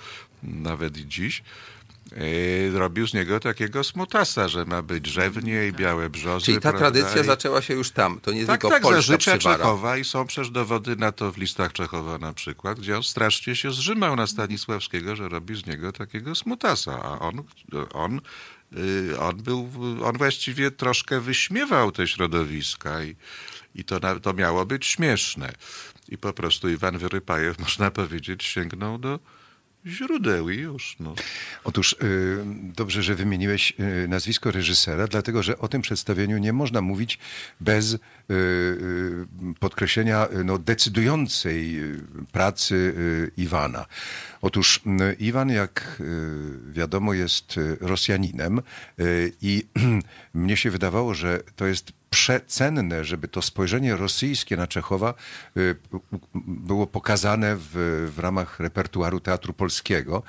nawet i dziś, e, robił z niego takiego smutasa, że ma być drzewnie i białe brzozy. Czyli ta prawda? tradycja I... zaczęła się już tam, to nie tak, tylko tak, Polska za życia Czechowa i są przecież dowody na to w listach Czechowa na przykład, gdzie on strasznie się zrzymał na Stanisławskiego, że robi z niego takiego smutasa, a on, on y, on był, on właściwie troszkę wyśmiewał te środowiska i, i to, to miało być śmieszne. I po prostu Iwan Wyrypajew, można powiedzieć, sięgnął do, źródeł i już. No. Otóż y, dobrze, że wymieniłeś y, nazwisko reżysera, dlatego że o tym przedstawieniu nie można mówić bez y, podkreślenia no, decydującej pracy Iwana. Otóż Iwan, jak wiadomo, jest Rosjaninem i mnie się wydawało, że to jest przecenne, żeby to spojrzenie rosyjskie na Czechowa y, było pokazane w, w ramach repertuaru Teatru Polskiego.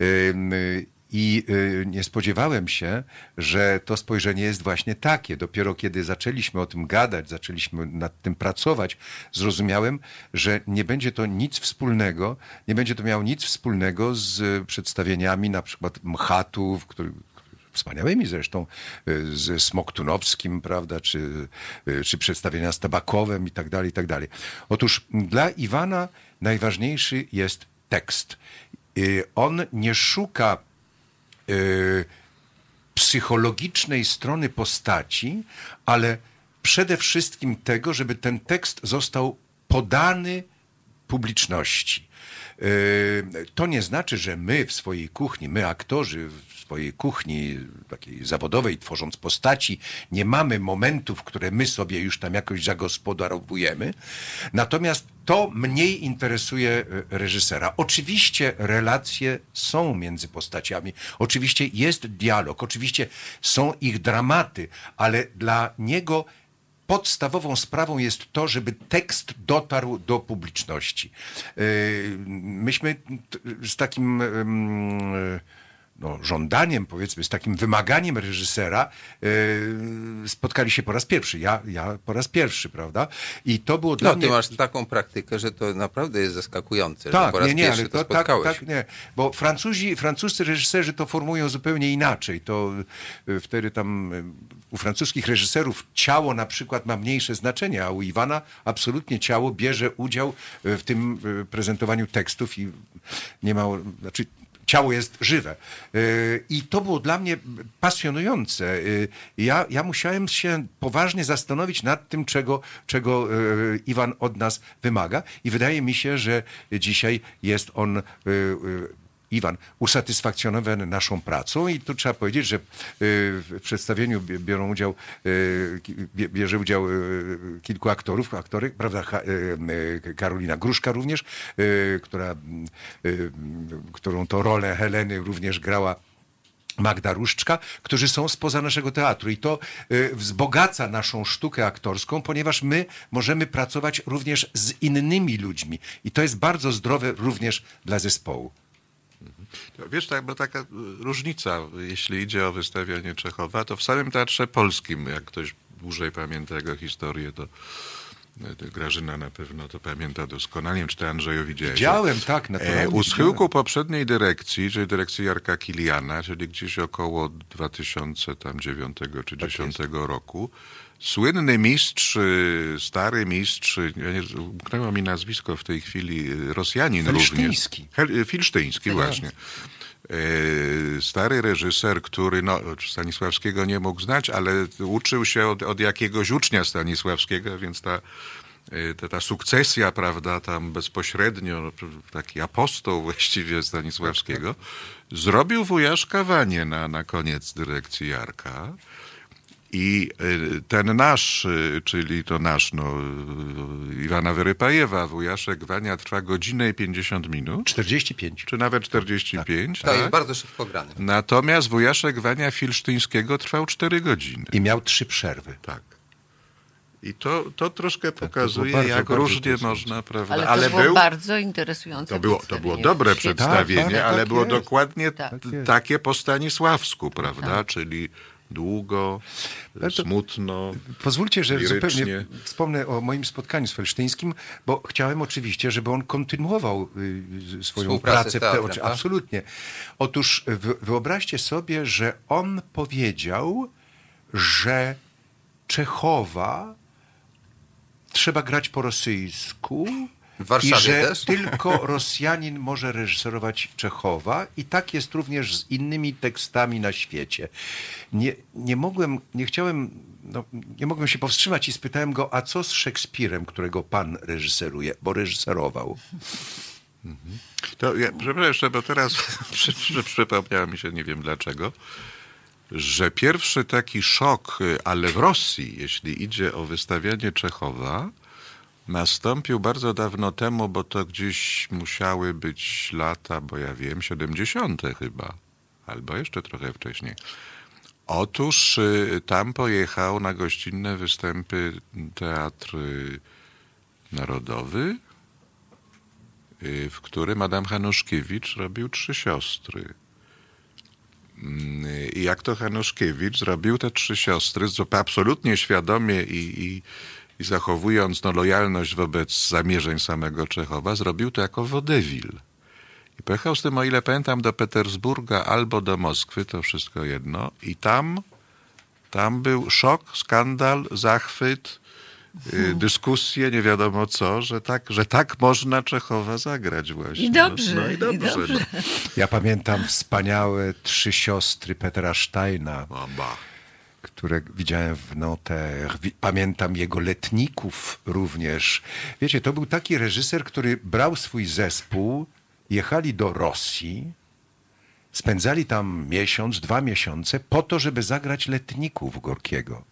Y, I nie spodziewałem się, że to spojrzenie jest właśnie takie. Dopiero kiedy zaczęliśmy o tym gadać, zaczęliśmy nad tym pracować, zrozumiałem, że nie będzie to nic wspólnego, nie będzie to miało nic wspólnego z przedstawieniami na przykład Mchatów, który, wspaniałymi zresztą, y, ze Smoktunowskim, prawda, czy, y, czy przedstawienia z Tabakowem i tak dalej, i tak dalej. Otóż dla Iwana najważniejszy jest tekst. Y, on nie szuka psychologicznej strony postaci, ale przede wszystkim tego, żeby ten tekst został podany publiczności. To nie znaczy, że my w swojej kuchni, my aktorzy swojej kuchni takiej zawodowej, tworząc postaci, nie mamy momentów, które my sobie już tam jakoś zagospodarowujemy. Natomiast to mniej interesuje e, reżysera. Oczywiście relacje są między postaciami, oczywiście jest dialog, oczywiście są ich dramaty, ale dla niego podstawową sprawą jest to, żeby tekst dotarł do publiczności. E, myśmy z takim no, żądaniem, powiedzmy, z takim wymaganiem reżysera yy, spotkali się po raz pierwszy. Ja, ja po raz pierwszy, prawda? I to było dla no, mnie... ty masz taką praktykę, że to naprawdę jest zaskakujące, tak, że po raz nie, nie, pierwszy ale to, to tak, spotkałeś. tak, nie. Bo Francuzi, francuscy reżyserzy to formują zupełnie inaczej. To yy, wtedy tam yy, u francuskich reżyserów ciało na przykład ma mniejsze znaczenie, a u Iwana absolutnie ciało bierze udział w tym prezentowaniu tekstów i nie ma, znaczy ciało jest żywe. Y, I to było dla mnie pasjonujące. Y, ja, ja musiałem się poważnie zastanowić nad tym, czego, czego y, Iwan od nas wymaga. I wydaje mi się, że dzisiaj jest on Iwan, usatysfakcjonowany naszą pracą i tu trzeba powiedzieć, że w przedstawieniu biorą udział, bierze udział kilku aktorów, aktorek, prawda, Karolina Gruszka również, która, którą to rolę Heleny również grała Magda Różczka, którzy są spoza naszego teatru. I to wzbogaca naszą sztukę aktorską, ponieważ my możemy pracować również z innymi ludźmi. I to jest bardzo zdrowe również dla zespołu. Wiesz, tak, bo taka różnica, jeśli idzie o wystawianie Czechowa, to w samym Teatrze Polskim, jak ktoś dłużej pamięta jego historię, to Grażyna na pewno to pamięta doskonale, czy ty Andrzeju widziałeś? Widziałem, tak, naturalnie. U schyłku poprzedniej dyrekcji, czyli dyrekcji Jarka Kiliana, czyli gdzieś około 2009 czy 2010 tak roku, Słynny mistrz, stary mistrz, umknęło mi nazwisko w tej chwili, Rosjanin Filsztyński. również. Filsztyński, właśnie. E, stary reżyser, który no, Stanisławskiego nie mógł znać, ale uczył się od, od jakiegoś ucznia Stanisławskiego, więc ta, ta, ta sukcesja, prawda, tam bezpośrednio, taki apostoł właściwie Stanisławskiego, zrobił wujaszkawanie na, na koniec dyrekcji Jarka. I y, ten nasz, y, czyli to nasz, no, y, Iwana Wyrypajewa, wujaszek Wania trwa godzinę i 50 minut. 45. Czy nawet 45. Tak, tak. jest bardzo szybko grany. Natomiast wujaszek Wania Filsztyńskiego trwał 4 godziny. I miał trzy przerwy. Tak. I to, to troszkę pokazuje, bardzo, jak bardzo różnie można, prawda? Ale to ale było był, bardzo interesujące To było, to było dobre przedstawienie, tak, tak, ale tak było jest. dokładnie tak. takie po Stanisławsku, prawda? Tak. Czyli długo, smutno. Pozwólcie, że lirycznie. zupełnie wspomnę o moim spotkaniu z Felsztyńskim, bo chciałem oczywiście, żeby on kontynuował y, swoją pracę. W te, tak? absolutnie. Otóż wyobraźcie sobie, że on powiedział, że Czechowa trzeba grać po rosyjsku, w Warszawie I że też? tylko Rosjanin może reżyserować Czechowa i tak jest również z innymi tekstami na świecie. Nie, nie mogłem, nie chciałem, no, nie mogłem się powstrzymać i spytałem go, a co z Szekspirem, którego pan reżyseruje, bo reżyserował. Mhm. To ja, przepraszam jeszcze, bo teraz przypomniało mi się, nie wiem dlaczego, że pierwszy taki szok, ale w Rosji, jeśli idzie o wystawianie Czechowa, nastąpił bardzo dawno temu, bo to gdzieś musiały być lata, bo ja wiem, 70. chyba, albo jeszcze trochę wcześniej. Otóż y, tam pojechał na gościnne występy Teatr Narodowy, y, w którym Adam Hanuszkiewicz robił Trzy Siostry. Mm, I jak to Hanuszkiewicz zrobił te Trzy Siostry, absolutnie świadomie i, i, i zachowując no, lojalność wobec zamierzeń samego Czechowa, zrobił to jako wodewil. I pojechał z tym, o ile pamiętam, do Petersburga albo do Moskwy, to wszystko jedno. I tam, tam był szok, skandal, zachwyt, y, dyskusje, nie wiadomo co, że tak, że tak można Czechowa zagrać właśnie. I dobrze. No, no i dobrze. I dobrze. No. Ja pamiętam wspaniałe trzy siostry Petera Steina. Które widziałem w. Wi- Pamiętam jego letników również. Wiecie, to był taki reżyser, który brał swój zespół, jechali do Rosji, spędzali tam miesiąc, dwa miesiące po to, żeby zagrać letników Gorkiego.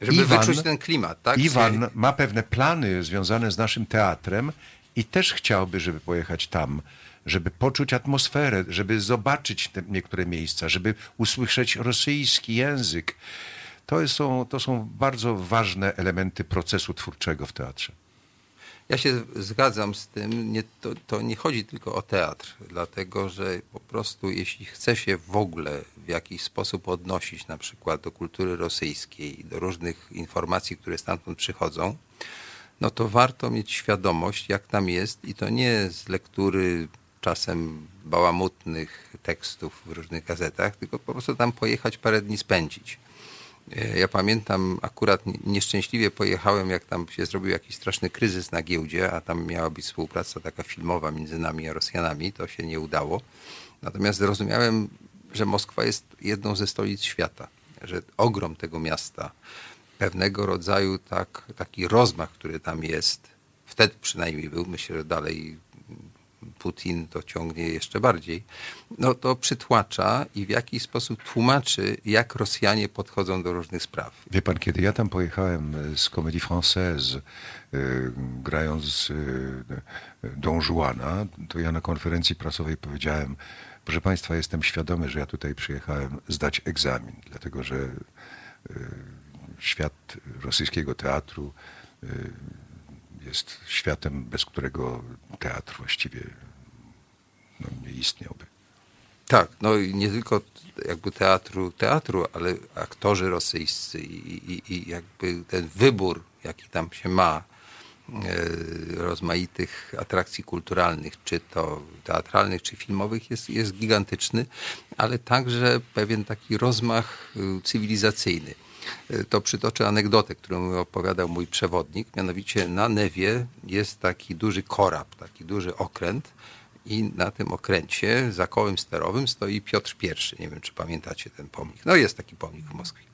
Żeby Iwan- wyczuć ten klimat, tak? Iwan ma pewne plany związane z naszym teatrem i też chciałby, żeby pojechać tam, żeby poczuć atmosferę, żeby zobaczyć niektóre miejsca, żeby usłyszeć rosyjski język. To są, to są bardzo ważne elementy procesu twórczego w teatrze. Ja się zgadzam z tym. Nie, to, to nie chodzi tylko o teatr, dlatego że po prostu jeśli chce się w ogóle w jakiś sposób odnosić na przykład do kultury rosyjskiej, do różnych informacji, które stamtąd przychodzą, no to warto mieć świadomość, jak tam jest i to nie z lektury czasem bałamutnych tekstów w różnych gazetach, tylko po prostu tam pojechać parę dni spędzić. E, Ja pamiętam, akurat ni- nieszczęśliwie pojechałem, jak tam się zrobił jakiś straszny kryzys na giełdzie, a tam miała być współpraca taka filmowa między nami a Rosjanami. To się nie udało. Natomiast zrozumiałem, że Moskwa jest jedną ze stolic świata, że ogrom tego miasta, pewnego rodzaju tak, taki rozmach, który tam jest, wtedy przynajmniej był, myślę, że dalej Putin to ciągnie jeszcze bardziej, no to przytłacza i w jakiś sposób tłumaczy, jak Rosjanie podchodzą do różnych spraw. Wie pan, kiedy ja tam pojechałem e, z Comédie Française, e, grając e, Don Juana, to ja na konferencji prasowej powiedziałem, proszę państwa, jestem świadomy, że ja tutaj przyjechałem zdać egzamin, dlatego że świat rosyjskiego teatru jest światem, bez którego teatr właściwie no, nie istniałby. Tak, no i nie tylko jakby teatru, teatru, ale aktorzy rosyjscy i, i, i jakby ten wybór, jaki tam się ma, e, rozmaitych atrakcji kulturalnych, czy to teatralnych, czy filmowych, jest, jest gigantyczny, ale także pewien taki rozmach y, cywilizacyjny. To przytoczę anegdotę, którą mi opowiadał mój przewodnik. Mianowicie na Newie jest taki duży korab, taki duży okręt i na tym okręcie za kołem sterowym stoi Piotr I. Nie wiem, czy pamiętacie ten pomnik. No jest taki pomnik w Moskwie.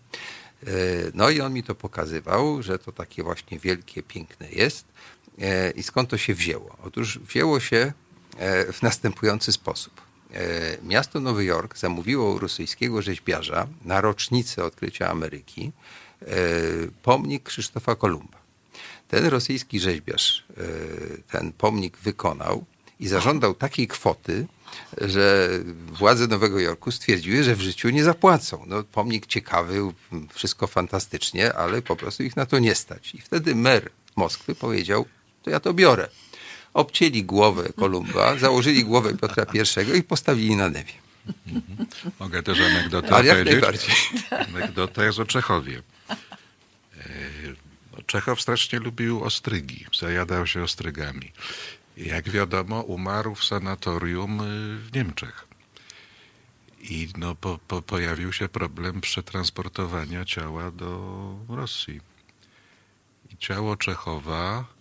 E, No i on mi to pokazywał, że to takie właśnie wielkie, piękne jest. E, I skąd to się wzięło? Otóż wzięło się e, w następujący sposób. E, Miasto Nowy Jork zamówiło rosyjskiego rzeźbiarza na rocznicę odkrycia Ameryki e, pomnik Krzysztofa Kolumba. Ten rosyjski rzeźbiarz e, ten pomnik wykonał i zażądał takiej kwoty, że władze Nowego Jorku stwierdziły, że w życiu nie zapłacą. No, pomnik ciekawy, wszystko fantastycznie, ale po prostu ich na to nie stać. I wtedy mer Moskwy powiedział, to ja to biorę. Obcięli głowę Kolumba, założyli głowę Piotra I i postawili na Newie. Mogę też anegdotę Ale jak najbardziej. Anegdota jest o Czechowie. E, Czechow strasznie lubił ostrygi, zajadał się ostrygami. Jak wiadomo, umarł w sanatorium y, w Niemczech. I no, po, po, pojawił się problem przetransportowania ciała do Rosji. I ciało Czechowa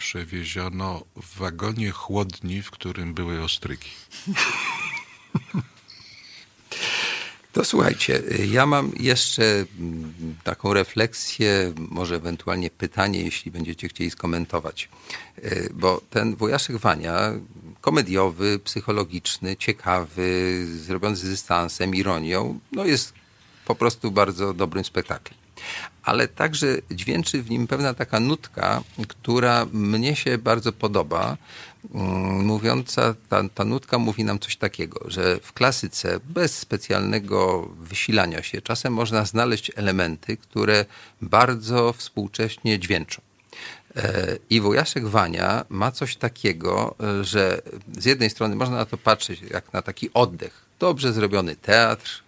przewieziono w wagonie chłodni, w którym były ostrygi. To słuchajcie, ja mam jeszcze mm, taką refleksję, może ewentualnie pytanie, jeśli będziecie chcieli skomentować. Y, Bo ten Wojaszek Wania, komediowy, psychologiczny, ciekawy, zrobiony z dystansem, ironią, no jest po prostu bardzo dobrym spektaklem. Ale także dźwięczy w nim pewna taka nutka, która mnie się bardzo podoba, mm, mówiąca, ta, ta nutka mówi nam coś takiego, że w klasyce bez specjalnego wysilania się czasem można znaleźć elementy, które bardzo współcześnie dźwięczą. E, I wujaszek Wania ma coś takiego, e, że z jednej strony można na to patrzeć jak na taki oddech. Dobrze zrobiony teatr,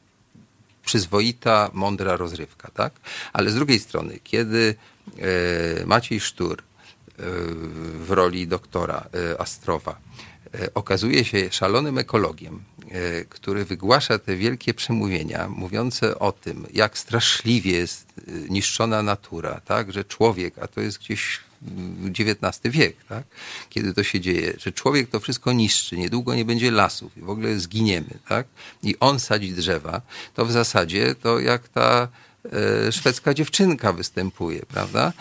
przyzwoita, mądra rozrywka, tak? Ale z drugiej strony, kiedy e, Maciej Sztur w roli doktora Astrowa okazuje się szalonym ekologiem, który wygłasza te wielkie przemówienia mówiące o tym, jak straszliwie jest niszczona natura, tak? że człowiek, a to jest gdzieś XIX wiek, tak? kiedy to się dzieje, że człowiek to wszystko niszczy, niedługo nie będzie lasów i w ogóle zginiemy, tak? I on sadzi drzewa, to w zasadzie to jak ta e, szwedzka dziewczynka występuje, prawda?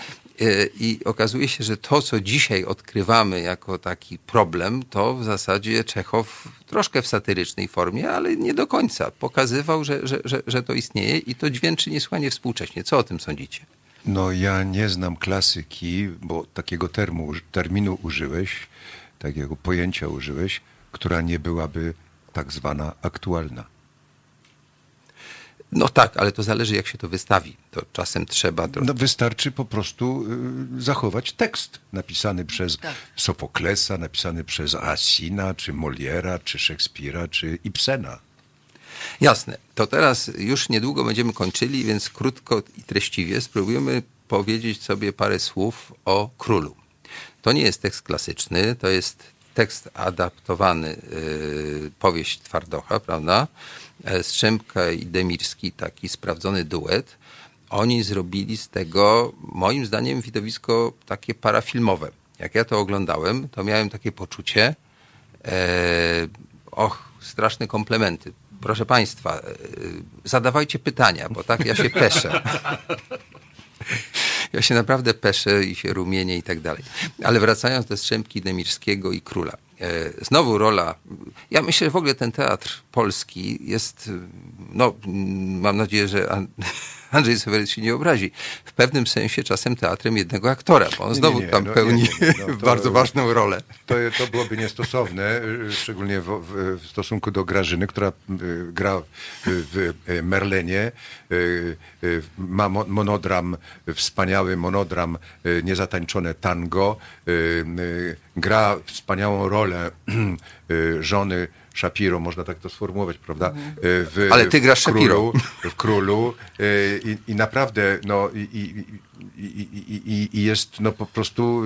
E, I okazuje się, że to, co dzisiaj odkrywamy jako taki problem, to w zasadzie Czechow troszkę w satyrycznej formie, ale nie do końca pokazywał, że, że, że, że to istnieje i to dźwięczy niesłychanie współcześnie. Co o tym sądzicie? No ja nie znam klasyki, bo takiego termu, terminu użyłeś, takiego pojęcia użyłeś, która nie byłaby tak zwana aktualna. No tak, ale to zależy jak się to wystawi. To czasem trzeba... No wystarczy po prostu y, zachować tekst napisany przez tak. Sofoklesa, napisany przez Asina, czy Moliera, czy Szekspira, czy Ibsena. Jasne. To teraz już niedługo będziemy kończyli, więc krótko i treściwie spróbujemy powiedzieć sobie parę słów o królu. To nie jest tekst klasyczny, to jest tekst adaptowany, yy, powieść Twardocha, prawda? E, Strzępka i Demirski, taki sprawdzony duet. Oni zrobili z tego, moim zdaniem, widowisko takie parafilmowe. Jak ja to oglądałem, to miałem takie poczucie, e, och, straszne komplementy proszę Państwa, e, zadawajcie pytania, bo tak ja się peszę. Ja się naprawdę peszę i się rumienię i tak dalej. Ale wracając do Strzemki Demirskiego i Króla. E, znowu rola. Ja myślę, że w ogóle ten teatr polski jest, no mam nadzieję, że Andrzej Seweryn się nie obrazi, w pewnym sensie czasem teatrem jednego aktora, bo on znowu nie, nie, tam no, pełni nie, no, bardzo to, ważną rolę. To, to byłoby niestosowne, szczególnie w, w, w, stosunku do Grażyny, która y, gra w, w Merlenie, y, y, ma monodram, wspaniały monodram, niezatańczone tango, gra wspaniałą rolę żony Shapiro, można tak to sformułować, prawda? Mhm. E, w, Ale ty grasz w królu, w królu e, i, i naprawdę no, i, i, i, i, jest no, po prostu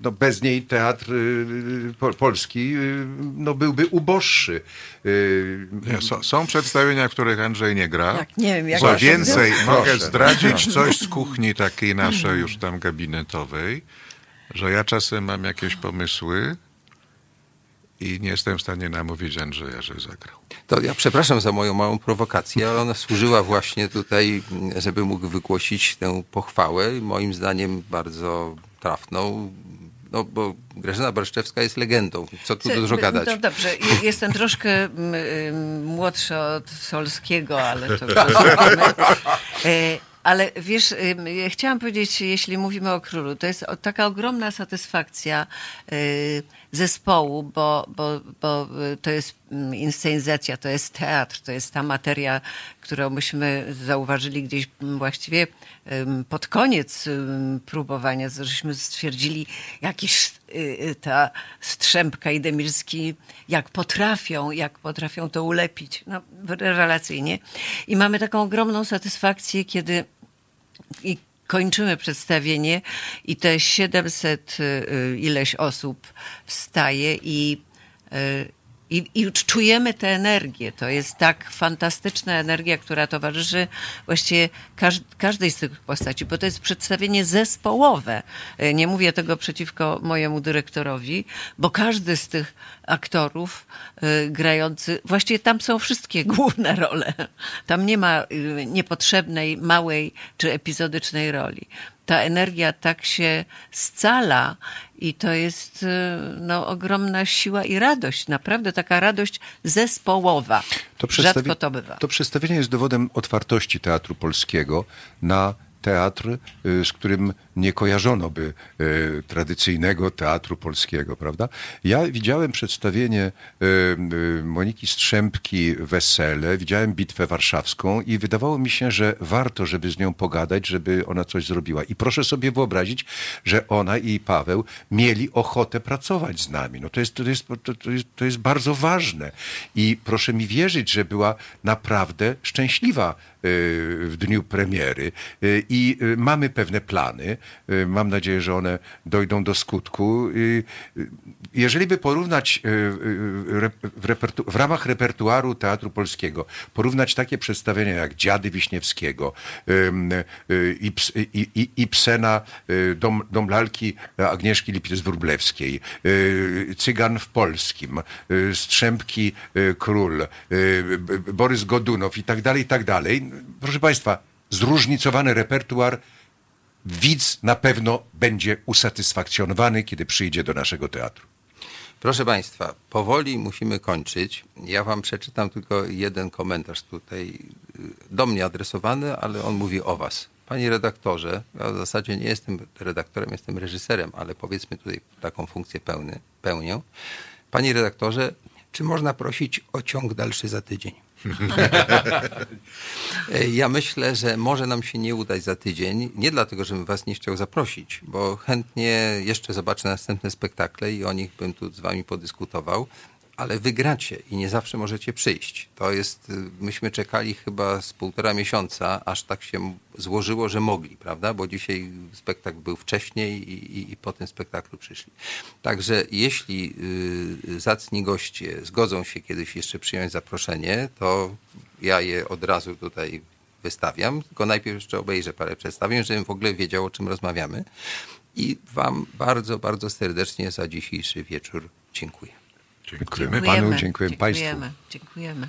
no, bez niej teatr e, polski no, byłby uboższy. Nie, są, są, przedstawienia, w których Andrzej nie gra. Tak, nie wiem, jak Co więcej, mogę zdradzić coś z kuchni takiej naszej już tam gabinetowej, że ja czasem mam jakieś pomysły, i nie jestem w stanie namówić Andrzeja, że zagrał. To ja przepraszam za moją małą prowokację, ale ona służyła właśnie tutaj, żeby mógł wygłosić tę pochwałę, moim zdaniem bardzo trafną, no bo Grażyna Barszczewska jest legendą. Co tu dużo gadać? No dobrze, jestem troszkę młodsza od Solskiego, ale to... Ale wiesz, chciałam powiedzieć, jeśli mówimy o królu, to jest taka ogromna satysfakcja y, zespołu, bo, bo, bo y, to jest mm, inscenizacja, to jest teatr, to jest ta materia, którą myśmy zauważyli gdzieś właściwie pod koniec próbowania, żeśmy stwierdzili, jakiś y, ta Strzępka i Demirski, jak potrafią, jak potrafią to ulepić, no, relacyjnie. I mamy taką ogromną satysfakcję, kiedy i kończymy przedstawienie i te 700 y, ileś osób wstaje i y, i, I czujemy tę energię. To jest tak fantastyczna energia, która towarzyszy właściwie każdej z tych postaci, bo to jest przedstawienie zespołowe. E, nie mówię tego przeciwko mojemu dyrektorowi, bo każdy z tych aktorów y, grający, właściwie tam są wszystkie główne role. Tam nie ma y, niepotrzebnej, małej czy epizodycznej roli ta energia tak się scala i to jest y, no, ogromna siła i radość, naprawdę taka radość zespołowa. To Rzadko to bywa. To przedstawienie jest dowodem otwartości teatru polskiego na teatr, z którym nie kojarzono by tradycyjnego teatru polskiego, prawda? Ja widziałem przedstawienie Moniki Strzępki Wesele, widziałem Bitwę Warszawską i wydawało mi się, że warto, żeby z nią pogadać, żeby ona coś zrobiła. I proszę sobie wyobrazić, że ona i Paweł mieli ochotę pracować z nami. No to jest, to jest, to jest, to jest bardzo ważne. I proszę mi wierzyć, że była naprawdę szczęśliwa Y, w dniu premiery i mamy pewne plany. Mam nadzieję, że one dojdą do skutku. Jeżeli by porównać w, w ramach repertuaru Teatru Polskiego, porównać takie przedstawienia jak Dziady Wiśniewskiego, Ibsena, Dom, Dom Lalki Agnieszki Lipiec-Wróblewskiej, Cygan w Polskim, Strzępki Król, Borys Godunow i tak dalej, i tak dalej proszę Państwa, zróżnicowany repertuar, widz na pewno będzie usatysfakcjonowany, kiedy przyjdzie do naszego teatru. Proszę Państwa, powoli musimy kończyć. Ja Wam przeczytam tylko jeden komentarz tutaj y, do mnie adresowany, ale on mówi o Was. Panie redaktorze, ja w zasadzie nie jestem redaktorem, jestem reżyserem, ale powiedzmy tutaj taką funkcję pełny, pełnię. Panie redaktorze, czy można prosić o ciąg dalszy za tydzień? ja myślę, że może nam się nie udać za tydzień. Nie dlatego, żebym was nie chciał zaprosić, bo chętnie jeszcze zobaczę następne spektakle i o nich bym tu z wami podyskutował ale wygracie i nie zawsze możecie przyjść. To jest, y, myśmy czekali chyba z półtora miesiąca, aż tak się złożyło, że mogli, prawda? Bo dzisiaj spektakl był wcześniej i, i, i po tym spektaklu przyszli. Także jeśli y, zacni goście zgodzą się kiedyś jeszcze przyjąć zaproszenie, to ja je od razu tutaj wystawiam, tylko najpierw jeszcze obejrzę parę przedstawień, żebym w ogóle wiedział, o czym rozmawiamy. I Wam bardzo, bardzo serdecznie za dzisiejszy wieczór dziękuję. Dziękujemy, dziękujemy panu, dziękujemy, państwu. Dziękujemy. dziękujemy.